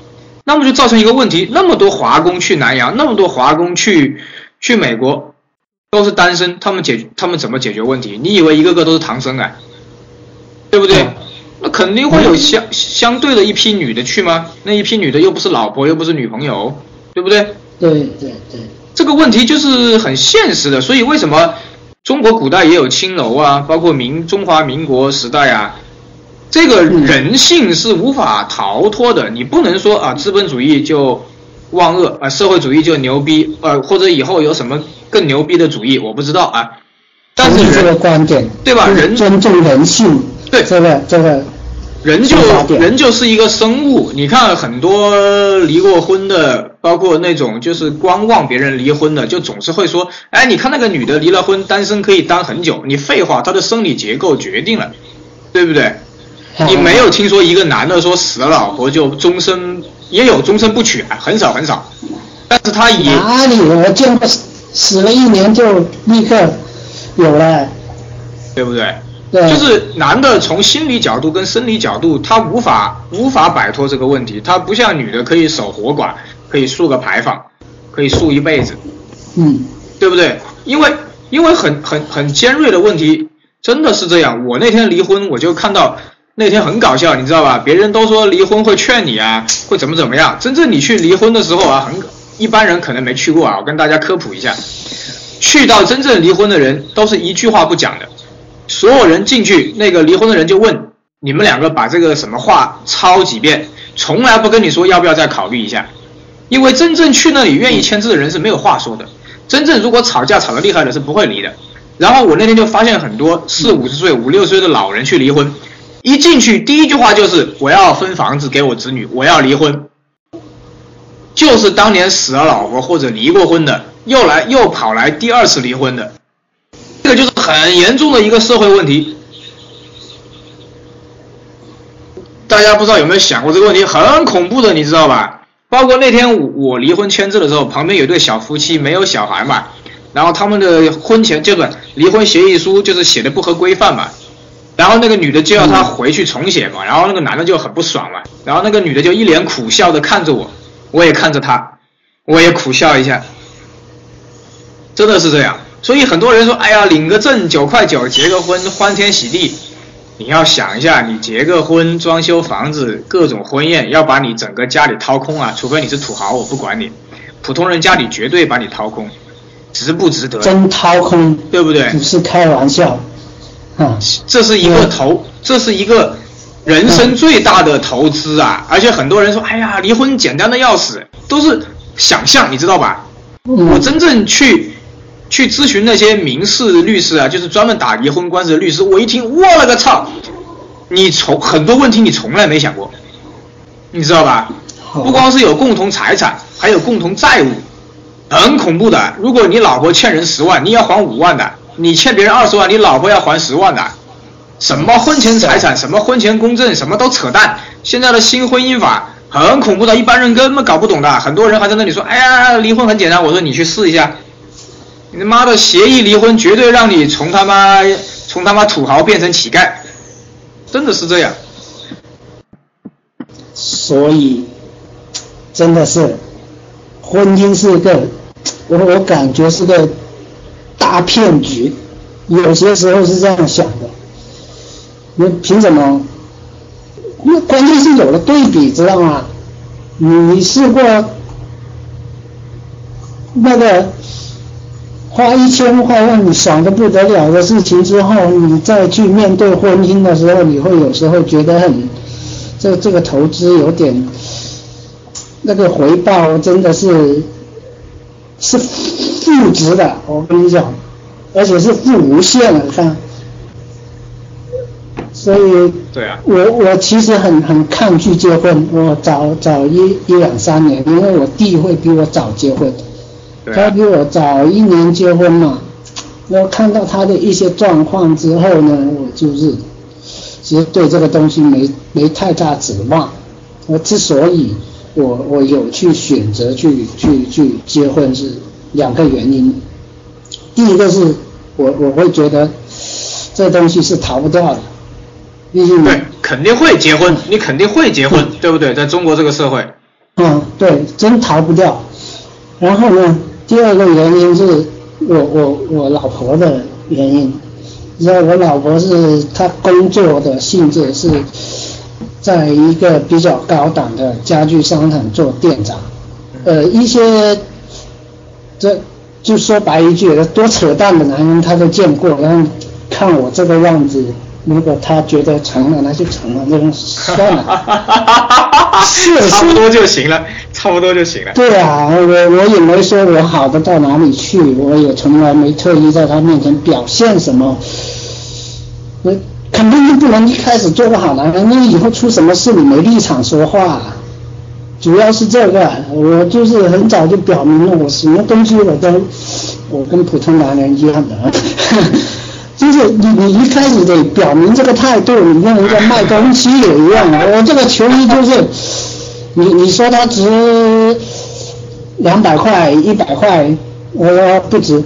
那么就造成一个问题：那么多华工去南洋，那么多华工去去美国，都是单身，他们解他们怎么解决问题？你以为一个个都是唐僧啊？对不对？那肯定会有相相对的一批女的去吗？那一批女的又不是老婆，又不是女朋友，对不对？对对对，这个问题就是很现实的。所以为什么中国古代也有青楼啊？包括民中华民国时代啊？这个人性是无法逃脱的，你不能说啊，资本主义就万恶啊，社会主义就牛逼，呃，或者以后有什么更牛逼的主义，我不知道啊。但是这个观点，对吧？人尊重人性，对这个这个人就人就是一个生物。你看很多离过婚的，包括那种就是观望别人离婚的，就总是会说，哎，你看那个女的离了婚，单身可以当很久。你废话，她的生理结构决定了，对不对？你没有听说一个男的说死了老婆就终身，也有终身不娶，很少很少。但是他也哪里我见过死了一年就立刻有了，对不对？对，就是男的从心理角度跟生理角度，他无法无法摆脱这个问题。他不像女的可以守活寡，可以竖个牌坊，可以竖一辈子，嗯，对不对？因为因为很很很尖锐的问题，真的是这样。我那天离婚，我就看到。那天很搞笑，你知道吧？别人都说离婚会劝你啊，会怎么怎么样。真正你去离婚的时候啊，很一般人可能没去过啊。我跟大家科普一下，去到真正离婚的人都是一句话不讲的，所有人进去，那个离婚的人就问你们两个把这个什么话抄几遍，从来不跟你说要不要再考虑一下，因为真正去那里愿意签字的人是没有话说的。真正如果吵架吵得厉害的是不会离的。然后我那天就发现很多四五十岁、五六十岁的老人去离婚。一进去，第一句话就是我要分房子给我子女，我要离婚。就是当年死了老婆或者离过婚的，又来又跑来第二次离婚的，这个就是很严重的一个社会问题。大家不知道有没有想过这个问题？很恐怖的，你知道吧？包括那天我离婚签字的时候，旁边有对小夫妻，没有小孩嘛，然后他们的婚前这个离婚协议书就是写的不合规范嘛。然后那个女的就要他回去重写嘛，然后那个男的就很不爽嘛，然后那个女的就一脸苦笑的看着我，我也看着他，我也苦笑一下，真的是这样。所以很多人说，哎呀，领个证九块九结个婚，欢天喜地。你要想一下，你结个婚，装修房子，各种婚宴，要把你整个家里掏空啊！除非你是土豪，我不管你，普通人家里绝对把你掏空，值不值得？真掏空，对不对？不是开玩笑。这是一个投，这是一个人生最大的投资啊！而且很多人说，哎呀，离婚简单的要死，都是想象，你知道吧？我真正去去咨询那些民事律师啊，就是专门打离婚官司的律师，我一听，我了个操！你从很多问题你从来没想过，你知道吧？不光是有共同财产，还有共同债务，很恐怖的。如果你老婆欠人十万，你要还五万的。你欠别人二十万，你老婆要还十万的，什么婚前财产，什么婚前公证，什么都扯淡。现在的新婚姻法很恐怖的，一般人根本搞不懂的。很多人还在那里说，哎呀，离婚很简单。我说你去试一下，你他妈的协议离婚绝对让你从他妈从他妈土豪变成乞丐，真的是这样。所以，真的是，婚姻是个，我我感觉是个。大骗局，有些时候是这样想的。你凭什么？那关键是有了对比，知道吗？你试过那个花一千块让你爽的不得了的事情之后，你再去面对婚姻的时候，你会有时候觉得很，这这个投资有点，那个回报真的是是。负值的，我跟你讲，而且是负无限的，你看。所以，对啊，我我其实很很抗拒结婚，我早早一一两三年，因为我弟会比我早结婚，他比我早一年结婚嘛，然后看到他的一些状况之后呢，我就是其实对这个东西没没太大指望。我之所以我我有去选择去去去结婚是两个原因，第一个是我我会觉得这东西是逃不掉的，毕竟对，肯定会结婚，你肯定会结婚，对不对？在中国这个社会，嗯，对，真逃不掉。然后呢，第二个原因是我我我老婆的原因，你知道我老婆是她工作的性质是在一个比较高档的家具商场做店长，呃，一些这就说白一句，多扯淡的男人他都见过，然后看我这个样子，如果他觉得成了，那就成了，那就算了。是 差不多就行了，差不多就行了。对啊，我我也没说我好的到哪里去，我也从来没特意在他面前表现什么。我肯定就不能一开始做个好男人，因为以后出什么事你没立场说话。主要是这个，我就是很早就表明了，我什么东西我都，我跟普通男人一样的，就是你你一开始得表明这个态度，你跟人家卖东西也一样。我这个球衣就是，你你说它值两百块、一百块，我不值。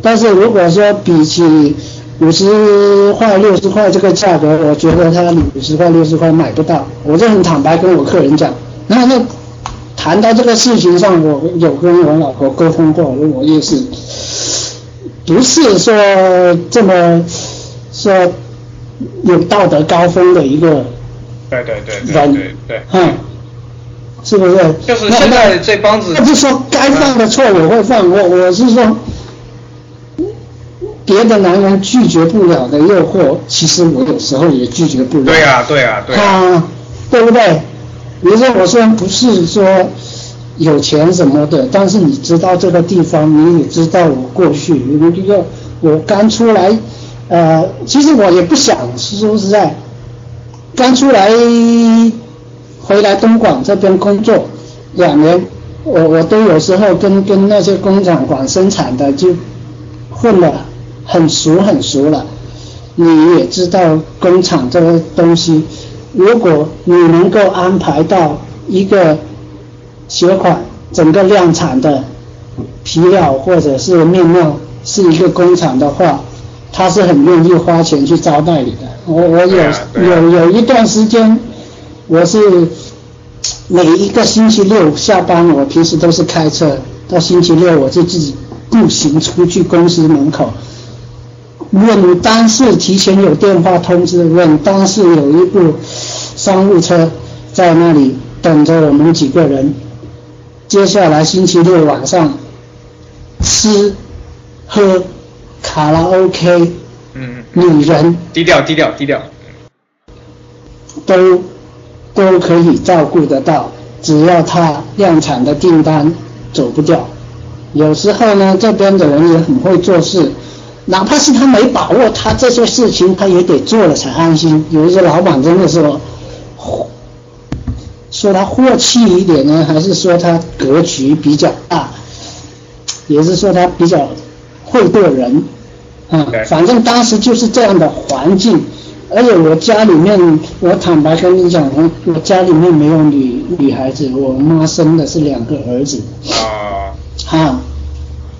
但是如果说比起五十块、六十块这个价格，我觉得他五十块、六十块买不到。我就很坦白跟我客人讲。然后那谈到这个事情上，我有跟我老婆沟通过，我也是不是说这么说有道德高峰的一个对对对对人，对对，嗯，是不是？就是现在这帮子那不是说该犯的错我会犯，我我是说，别的男人拒绝不了的诱惑，其实我有时候也拒绝不了。对呀对呀对呀，啊，对不对？比如说，我虽然不是说有钱什么的，但是你知道这个地方，你也知道我过去，你这个我刚出来，呃，其实我也不想说实在，刚出来回来东莞这边工作两年，我我都有时候跟跟那些工厂管生产的就混了很熟很熟了。你也知道工厂这个东西，如果你能够安排到一个鞋款整个量产的皮料或者是面料是一个工厂的话，他是很愿意花钱去招待你的。我我有啊啊有有一段时间，我是每一个星期六下班，我平时都是开车，到星期六我就自己步行出去公司门口。稳当是提前有电话通知，问当是有一部商务车在那里等着我们几个人。接下来星期六晚上吃喝卡拉 OK，嗯，女人低调低调低调，都都可以照顾得到，只要他量产的订单走不掉。有时候呢，这边的人也很会做事，哪怕是他没把握，他这些事情他也得做了才安心。有一些老板真的是，说他阔气一点呢，还是说他格局比较大，也是说他比较会做人，啊对，反正当时就是这样的环境。而且我家里面，我坦白跟你讲，我我家里面没有女女孩子，我妈生的是两个儿子，啊，哈，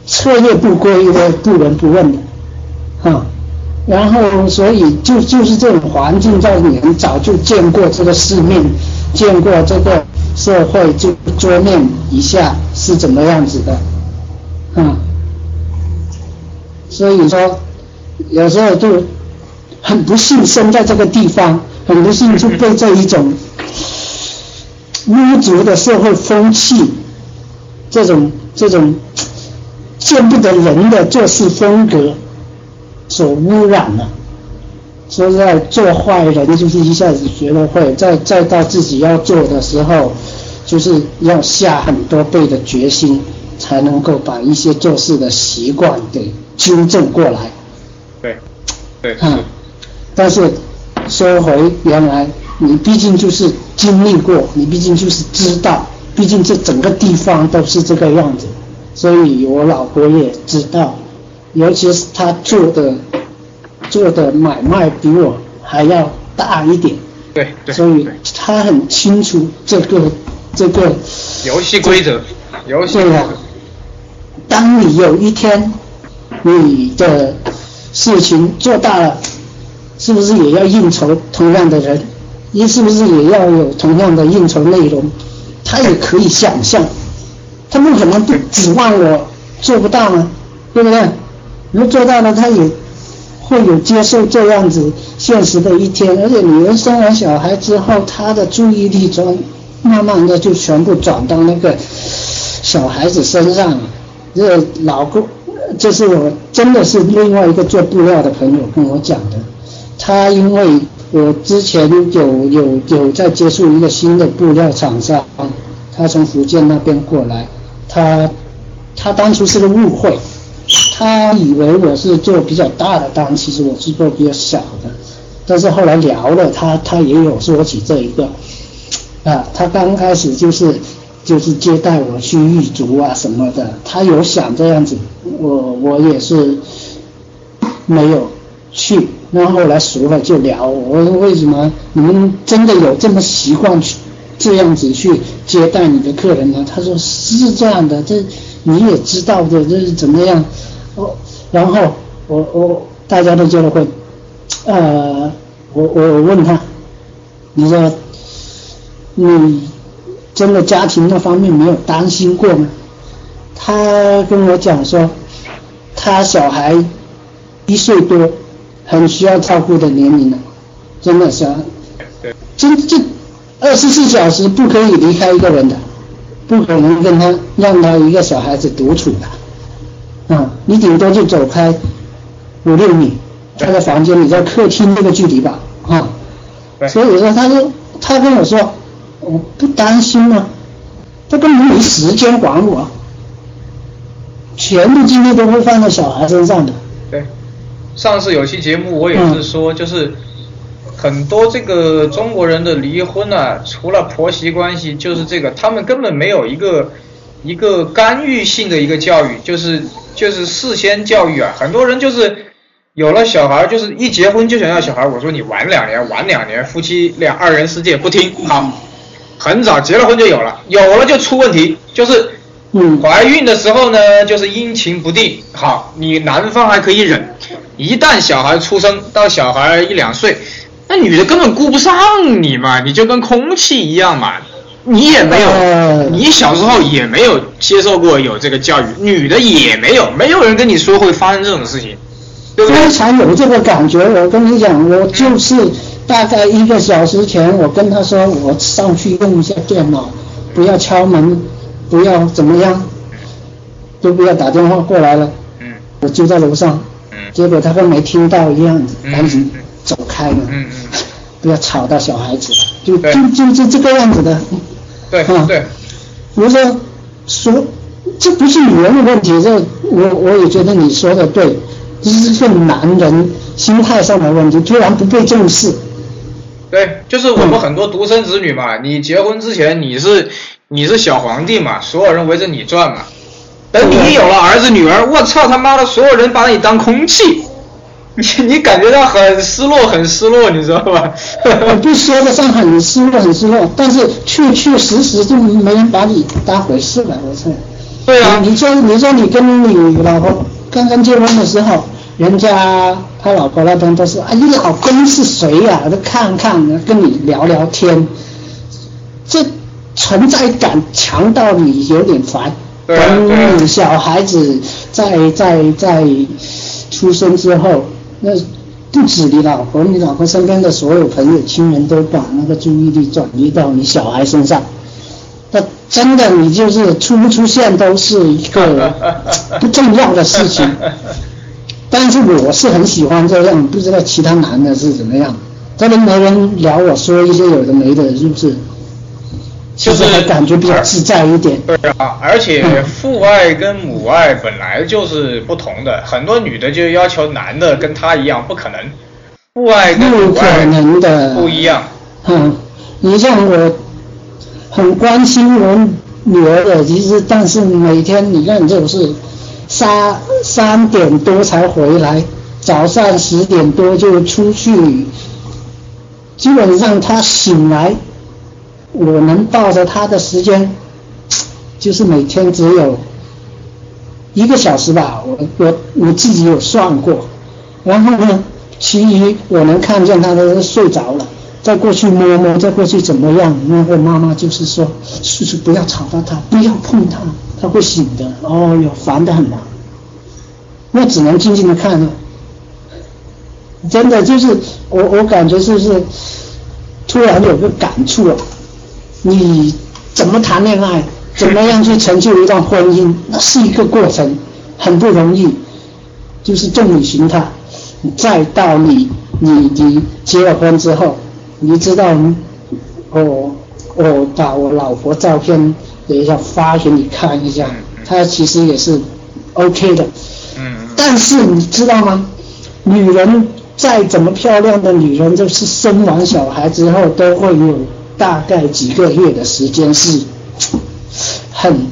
彻夜不归的，不闻不问的，啊，然后所以就就是这种环境，在你们早就见过这个世面，见过这个社会就桌面以下是怎么样子的，嗯，所以说有时候就很不幸生在这个地方，很不幸就被这一种污浊的社会风气，这种这种见不得人的做事风格所污染了。说实在，做坏人就是一下子学了会，再再到自己要做的时候，就是要下很多倍的决心，才能够把一些做事的习惯给纠正过来。对对嗯，但是说回原来，你毕竟就是经历过，你毕竟就是知道，毕竟这整个地方都是这个样子，所以我老婆也知道，尤其是他做的做的买卖比我还要大一点，对对，所以他很清楚这个这个游戏规则，游戏对呀、当你有一天你的事情做大了，是不是也要应酬同样的人？你是不是也要有同样的应酬内容？他也可以想象，他不可能不指望我做不到啊，对不对？如果做到了，他也会有接受这样子现实的一天。而且女人生完小孩之后，她的注意力转慢慢的就全部转到那个小孩子身上了。这老公，这是我真的是另外一个做布料的朋友跟我讲的。他因为我之前有有有在接触一个新的布料厂商，他从福建那边过来，他他当初是个误会，他以为我是做比较大的单，其实我是做比较小的，但是后来聊了，他他也有说起这一个，啊，他刚开始就是就是接待我去狱卒啊什么的，他有想这样子，我我也是没有去，那后来熟了就聊，我说为什么你们真的有这么习惯去这样子去接待你的客人呢？他说是这样的，这你也知道的，这是怎么样？哦，然后我我大家都觉得会，呃，我我问他，你说你真的家庭那方面没有担心过吗？他跟我讲说，他小孩一岁多，很需要照顾的年龄了，真的是啊，对，这这二十四小时不可以离开一个人的，不可能跟他让他一个小孩子独处的，啊，你顶多就走开五六米，他的房间你在客厅这个距离吧，啊，对所以说他说他跟我说，我不担心吗？他根本没时间管我，全部精力都会放在小孩身上的。对，上次有期节目我也是说，就是很多这个中国人的离婚啊，除了婆媳关系，就是这个他们根本没有一个一个干预性的一个教育，就是就是事先教育啊，很多人就是有了小孩，就是一结婚就想要小孩，我说你晚两年，晚两年，夫妻俩二人世界不听，好，很早结了婚就有了，有了就出问题，就是。嗯怀孕的时候呢，就是阴晴不定。好，你男方还可以忍，一旦小孩出生到小孩一两岁，那女的根本顾不上你嘛，你就跟空气一样嘛。你也没有，呃你小时候也没有接受过有这个教育，女的也没有，没有人跟你说会发生这种事情，对不对非？常有这个感觉。我跟你讲，我就是大概一个小时前，我跟他说我上去用一下电脑，不要敲门，不要怎么样，都不要打电话过来了。嗯我就在楼上，嗯结果他跟没听到一样，嗯赶紧走开了，嗯嗯，不要吵到小孩子，就就就是这个样子的。对嗯对，我说说这不是女人的问题，这我我也觉得你说的对，这是个男人心态上的问题，突然不被重视。对，就是我们很多独生子女嘛，你结婚之前你是你是小皇帝嘛，所有人围着你转嘛。等你有了儿子女儿，我操他妈的，所有人把你当空气，你 你感觉到很失落，很失落，你知道吧？我不说得上很失落很失落，但是确确实实就没人把你当回事了，我操！对啊你你说你说你跟你老婆刚刚结婚的时候，人家他老婆那边都是啊，你老公是谁呀、都看看，跟你聊聊天，这存在感强到你有点烦。对啊对啊等你小孩子在在在出生之后，那不止你老婆，你老婆身边的所有朋友亲人都把那个注意力转移到你小孩身上。那真的，你就是出不出现都是一个不重要的事情。但是我是很喜欢这样，不知道其他男的是怎么样。这边没人聊我说一些有的没的，是不是？就是感觉比较自在一点。对啊，而且父爱跟母爱本来就是不同的，很多女的就要求男的跟她一样，不可能。父爱跟不可母爱能的。不一样。嗯，你像我很关心我女儿的，其实但是每天你看就是三三点多才回来，早上十点多就出去，基本上她醒来，我能抱着他的时间，就是每天只有一个小时吧，我我我自己有算过，然后呢，其余我能看见他都睡着了。再过去摸摸，再过去怎么样？那个妈妈就是说，叔叔不要吵到他，不要碰他，他会醒的。哦哟，烦得很嘛。那只能静静的看了。真的就是我，我感觉就是突然有个感触啊。你怎么谈恋爱？怎么样去成就一段婚姻？那是一个过程，很不容易。就是重女轻他，再到你你你结了婚之后。你知道，我我把我老婆照片等一下发给你看一下，她其实也是 OK 的。嗯。但是你知道吗？女人再怎么漂亮的女人，就是生完小孩之后都会有大概几个月的时间是很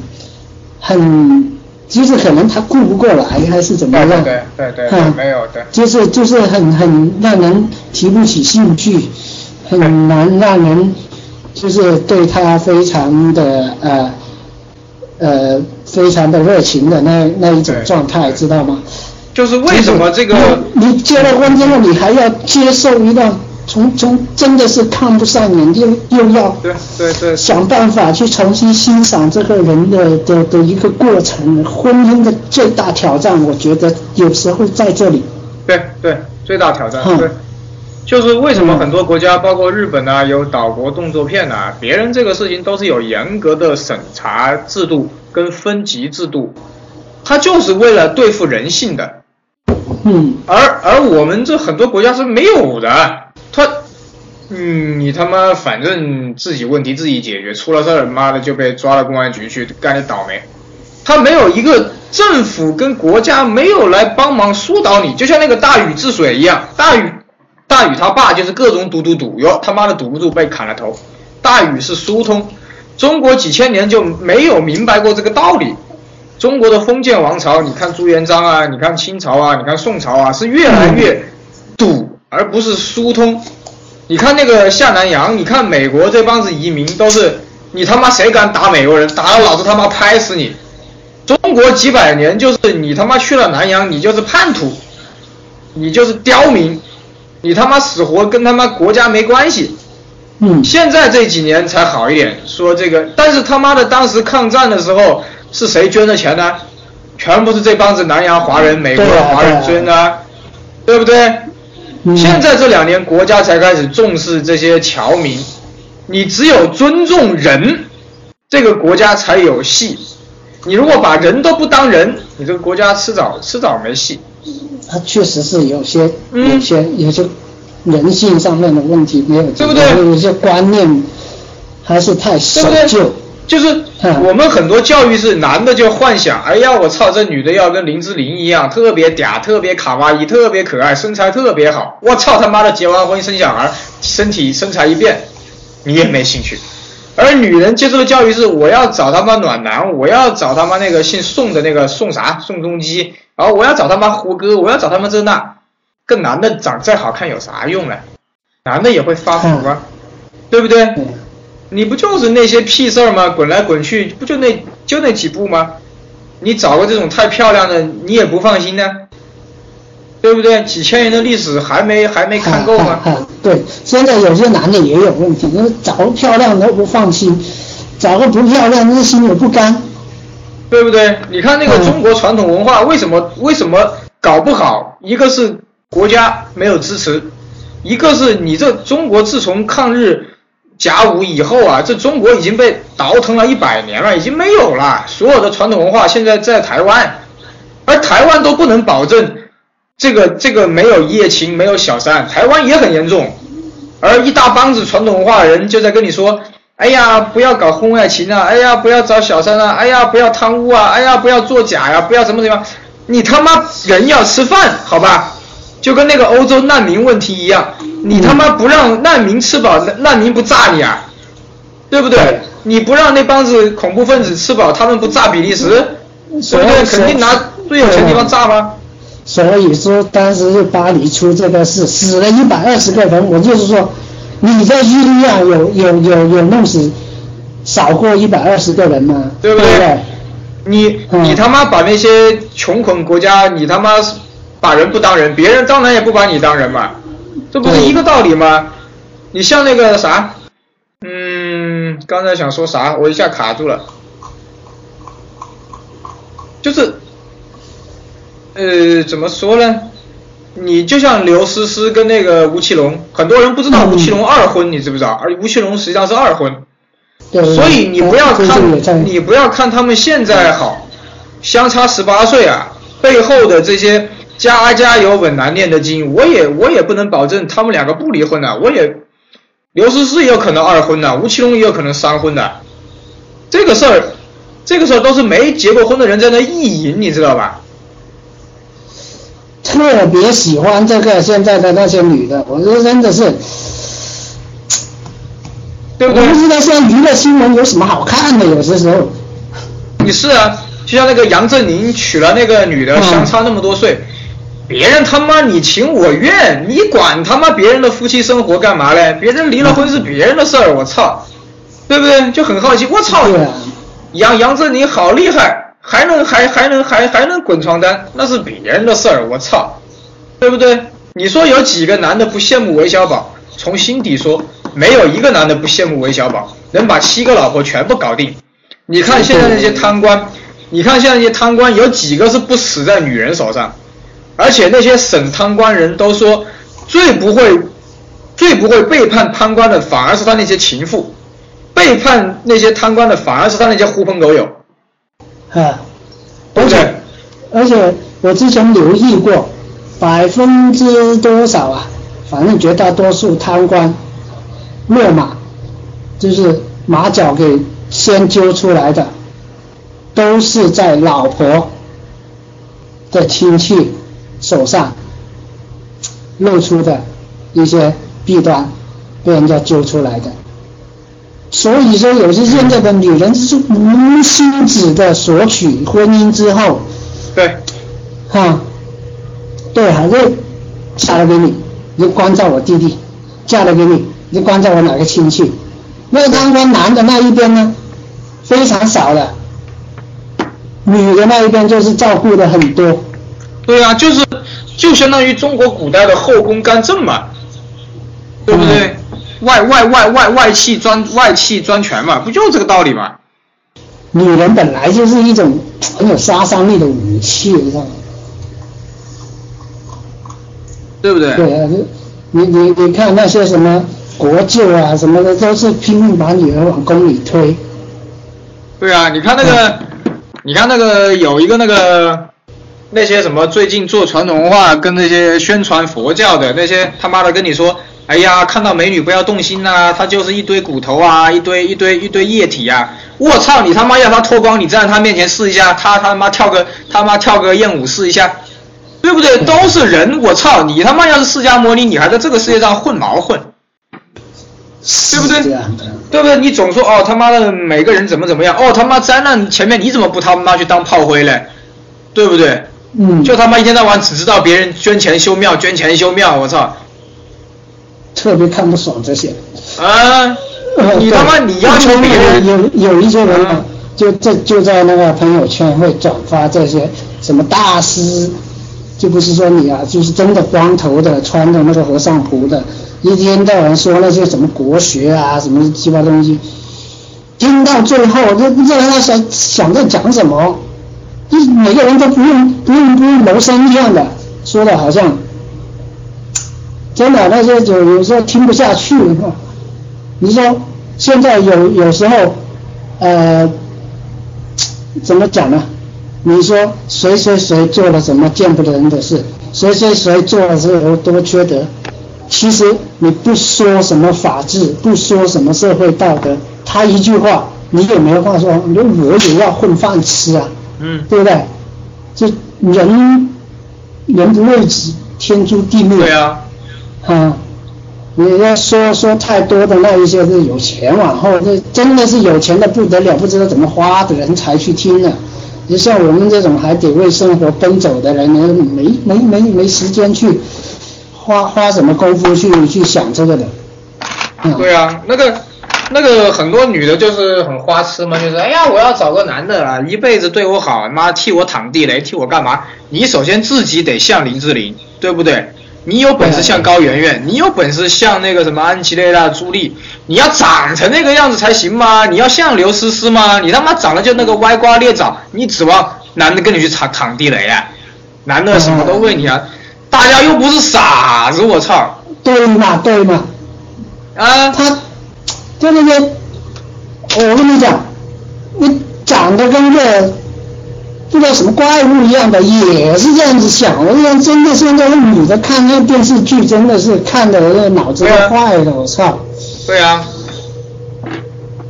很，就是可能他顾不过来还是怎么样？对对对对，没有的。就是就是很很让人提不起兴趣。很难让人就是对他非常的呃呃非常的热情的那那一种状态，知道吗？就是为什么这个你结了婚之后，你还要接受一段从从真的是看不上眼，又又要对对对想办法去重新欣赏这个人的的的一个过程。婚姻的最大挑战，我觉得有时候在这里。对对，最大挑战对。就是为什么很多国家，包括日本啊，有岛国动作片呐，别人这个事情都是有严格的审查制度跟分级制度，他就是为了对付人性的。嗯。而而我们这很多国家是没有的，他，嗯，你他妈反正自己问题自己解决，出了事儿，妈的就被抓到公安局去干你倒霉。他没有一个政府跟国家没有来帮忙疏导你，就像那个大禹治水一样，大禹。大禹他爸就是各种堵堵堵，哟他妈的堵不住被砍了头。大禹是疏通，中国几千年就没有明白过这个道理。中国的封建王朝，你看朱元璋啊，你看清朝啊，你看宋朝啊，是越来越堵，而不是疏通。你看那个下南洋，你看美国这帮子移民都是，你他妈谁敢打美国人，打了老子他妈拍死你。中国几百年就是你他妈去了南洋，你就是叛徒，你就是刁民。你他妈死活跟他妈国家没关系，嗯，现在这几年才好一点，说这个，但是他妈的当时抗战的时候是谁捐的钱呢？全部是这帮子南洋华人、美国的华人捐的，对不对？现在这两年国家才开始重视这些侨民，你只有尊重人，这个国家才有戏。你如果把人都不当人，你这个国家迟早迟早没戏。他确实是有些、有些、有些人性上面的问题没有，对不对？有些观念还是太守旧。就是我们很多教育是男的就幻想，哎呀，我操，这女的要跟林志玲一样，特别嗲，特别卡哇伊，特别可爱，身材特别好。我操他妈的，结完婚生小孩，身体身材一变，你也没兴趣。而女人接受的教育是，我要找他妈暖男，我要找他妈那个姓宋的那个宋啥宋仲基。然后我要找他妈胡歌，我要找他妈这那，跟男的长再好看有啥用呢？男的也会发福啊，对不对？你不就是那些屁事儿吗？滚来滚去，不就那就那几步吗？你找个这种太漂亮的，你也不放心呢，对不对？几千年的历史还没还没看够吗？对，现在有些男的也有问题，就是找个漂亮的不放心，找个不漂亮那心里不甘。对不对？你看那个中国传统文化为什么为什么搞不好？一个是国家没有支持，一个是你这中国自从抗日甲午以后啊，这中国已经被倒腾了一百年了，已经没有了。所有的传统文化现在在台湾，而台湾都不能保证这个这个没有一夜情，没有小三，台湾也很严重。而一大帮子传统文化人就在跟你说。哎呀，不要搞婚外情啊！哎呀，不要找小三啊！哎呀，不要贪污啊！哎呀，不要作假呀！不要什么什么？你他妈人要吃饭，好吧？就跟那个欧洲难民问题一样，你他妈不让难民吃饱，难民不炸你啊？对不对？你不让那帮子恐怖分子吃饱，他们不炸比利时？对不对？肯定拿最有钱的地方炸吗？所以说当时就巴黎出这个事，死了一百二十个人。我就是说，你在叙利亚有有有有弄死少过一百二十个人吗？对不对？你你他妈把那些穷困国家，你他妈把人不当人，别人当然也不把你当人嘛，这不是一个道理吗？你像那个啥，嗯，刚才想说啥，我一下卡住了，就是，呃，怎么说呢？你就像刘诗诗跟那个吴奇隆，很多人不知道吴奇隆二婚，你知不知道？而吴奇隆实际上是二婚。所以你不要看，你不要看他们现在好，相差十八岁啊，背后的这些家家有本难念的经，我也我也不能保证他们两个不离婚的，我也刘诗诗也有可能二婚的，吴奇隆也有可能三婚的，这个事儿，这个事儿都是没结过婚的人在那意淫，你知道吧？特别喜欢这个现在的那些女的，我说真的是。对不对？我不知道现在娱乐新闻有什么好看的，有些时候。你是啊，就像那个杨振宁娶了那个女的，相差那么多岁，别人他妈你情我愿，你管他妈别人的夫妻生活干嘛嘞？别人离了婚是别人的事儿，我操，对不对？就很好奇，我操，杨杨振宁好厉害，还能还还能还还能滚床单，那是别人的事儿，我操，对不对？你说有几个男的不羡慕韦小宝？从心底说。没有一个男的不羡慕韦小宝，能把七个老婆全部搞定。你看现在那些贪官，你看现在那些贪官有几个是不死在女人手上？而且那些省贪官人都说，最不会、最不会背叛贪官的，反而是他那些情妇；背叛那些贪官的，反而是他那些狐朋狗友。啊，而且而且我之前留意过，百分之多少啊？反正绝大多数贪官。落马，就是马脚给先揪出来的，都是在老婆的亲戚手上露出的一些弊端，被人家揪出来的。所以说，有些现在的女人就是无心止的索取婚姻之后，对，哈，对，还是嫁了给你，就关照我弟弟，嫁了给你。你关照我哪个亲戚？那当官男的那一边呢，非常少的，女的那一边就是照顾的很多。对啊，就是就相当于中国古代的后宫干政嘛，对不对？外外外外外戚专外戚专权嘛，不就这个道理嘛？女人本来就是一种很有杀伤力的武器，你知道吗？对不对？对啊，你你你看那些什么。国舅啊什么的都是拼命把女儿往宫里推。对啊，你看那个，你看那个有一个那个那些什么最近做传统文化跟那些宣传佛教的那些他妈的跟你说，哎呀，看到美女不要动心呐，她就是一堆骨头啊，一堆一堆一堆液体啊！我操，你他妈要她脱光，你站在她面前试一下，她他妈跳个他妈跳个艳舞试一下，对不对？都是人，我操，你他妈要是释迦摩尼，你还在这个世界上混毛混？对不对？对不对？你总说哦他妈的每个人怎么怎么样哦他妈灾难前面你怎么不他妈去当炮灰嘞？对不对？嗯。就他妈一天到晚只知道别人捐钱修庙捐钱修庙，我操！特别看不爽这些。啊！你他妈你要求别人 有有一些人就在就在那个朋友圈会转发这些什么大师，就不是说你啊，就是真的光头的穿的那个和尚服的。一天到晚说那些什么国学啊，什么鸡巴东西，听到最后都不知道他想想在讲什么，就是每个人都不用不用不用谋生一样的，说的好像真的那些就有时候听不下去。你说现在有有时候呃怎么讲呢？你说谁谁谁做了什么见不得人的事，谁谁谁做了之后多缺德。其实你不说什么法治，不说什么社会道德，他一句话，你也没话说。你说我也要混饭吃啊，嗯，对不对？这人人不为己，天诛地灭。对啊，啊，你要说说太多的那一些是有钱往后，这真的是有钱的不得了，不知道怎么花的人才去听呢。你像我们这种还得为生活奔走的人呢，没没没没时间去花花什么功夫去去想这个的。嗯对啊，那个那个很多女的就是很花痴嘛，就是哎呀，我要找个男的啊，一辈子对我好，妈替我躺地雷，替我干嘛？你首先自己得像林志玲，对不对？你有本事像高圆圆，你有本事像那个什么安琪丽娜、朱莉，你要长成那个样子才行吗？你要像刘诗诗吗？你他妈长得就那个歪瓜裂枣，你指望男的跟你去躺躺地雷啊？男的什么都为你啊？大家又不是傻子，我操！对嘛对嘛，啊，他就那个，我跟你讲，你长得跟个不知道什么怪物一样的，也是这样子想。我讲真的，现在的女的看那电视剧，真的是看的那脑子都坏了，我操！对啊，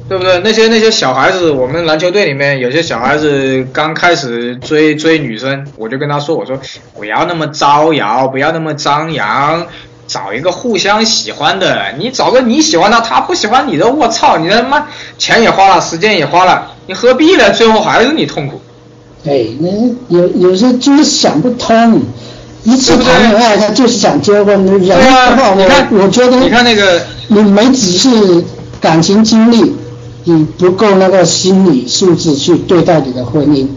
对不对？那些那些小孩子，我们篮球队里面有些小孩子刚开始追追女生，我就跟他说，我说不要那么招摇，不要那么张扬，找一个互相喜欢的。你找个你喜欢的，他不喜欢你的，我操，你他妈钱也花了，时间也花了，你何必呢？最后还是你痛苦。对，那有有时候就是想不通，一次谈恋爱他就是想结婚，人的对啊话，你看我我觉得你看那个你没仔细感情经历，你不够那个心理素质去对待你的婚姻，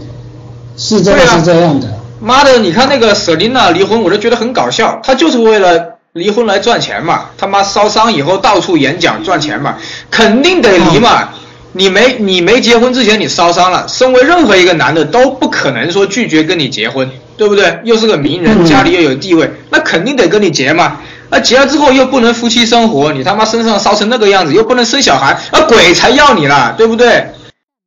是真的对啊是这样的。妈的，你看那个舍琳娜离婚，我就觉得很搞笑，她就是为了离婚来赚钱嘛，他妈烧伤以后到处演讲赚钱嘛，肯定得离嘛。你没你没结婚之前你烧伤了，身为任何一个男的都不可能说拒绝跟你结婚，对不对？又是个名人，嗯家里又有地位，那肯定得跟你结嘛。那结了之后又不能夫妻生活，你他妈身上烧成那个样子，又不能生小孩，那鬼才要你啦，对不对？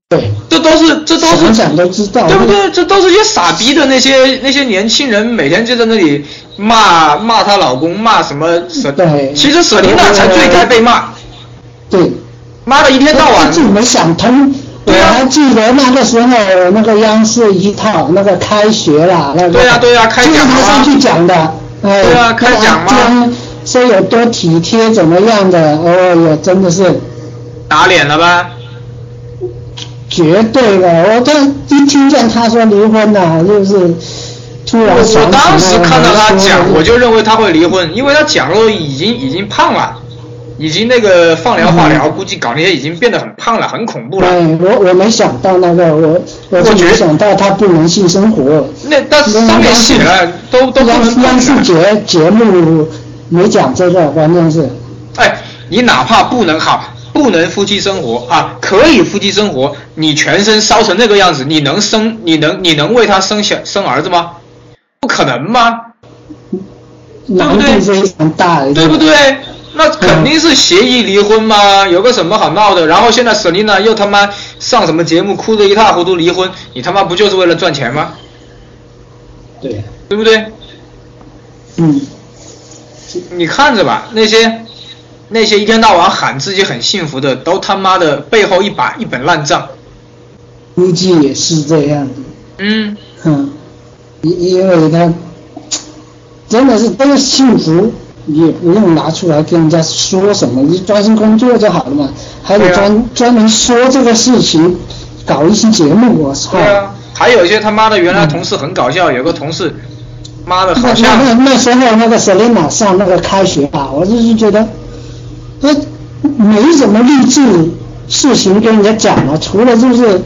对，这都是这都是想想都知道，对不对？这都是些傻逼的那些那些年轻人，每天就在那里骂骂她老公，骂什么舍。对其实舍琳娜才最该被骂，对，妈的一天到晚自。己没想通。我对啊还记得那个时候，那个央视一套那个开学了，那个对啊对啊开讲啊就是他上去讲的，哎，对啊开讲嘛说有多体贴怎么样的，哦哟，真的是打脸了吧？绝对的。我这一听见他说离婚了，就是突然我当时看到他讲，我就就认为他会离婚，因为他讲了已经已经胖了，已经那个放疗化疗，估计搞那些已经变得很胖了，很恐怖了。哎，我我没想到那个，我我是我觉得没想到他不能性生活。那但是上面写了，都都不能央央视。节节目没讲这个，关键是，哎，你哪怕不能好，不能夫妻生活啊，可以夫妻生活，你全身烧成那个样子，你能生，你能你能为他生小生儿子吗？不可能吗？难度非常大，对不？对？那肯定是协议离婚嘛，有个什么好闹的？然后现在舍丽娜又他妈上什么节目哭得一塌糊涂离婚，你他妈不就是为了赚钱吗？对，对不对？嗯，你看着吧，那些那些一天到晚喊自己很幸福的，都他妈的背后一把一本烂账。估计也是这样的，嗯，嗯，因因为他真的是这个幸福，也不用拿出来跟人家说什么，你专心工作就好了嘛，还得专、专门说这个事情，搞一期节目，我操！对啊，还有一些他妈的原来同事很搞笑，有个同事，妈的好像那那时候那个 Selina 上那个开学吧，我就是觉得，他没什么励志事情跟人家讲了，除了就是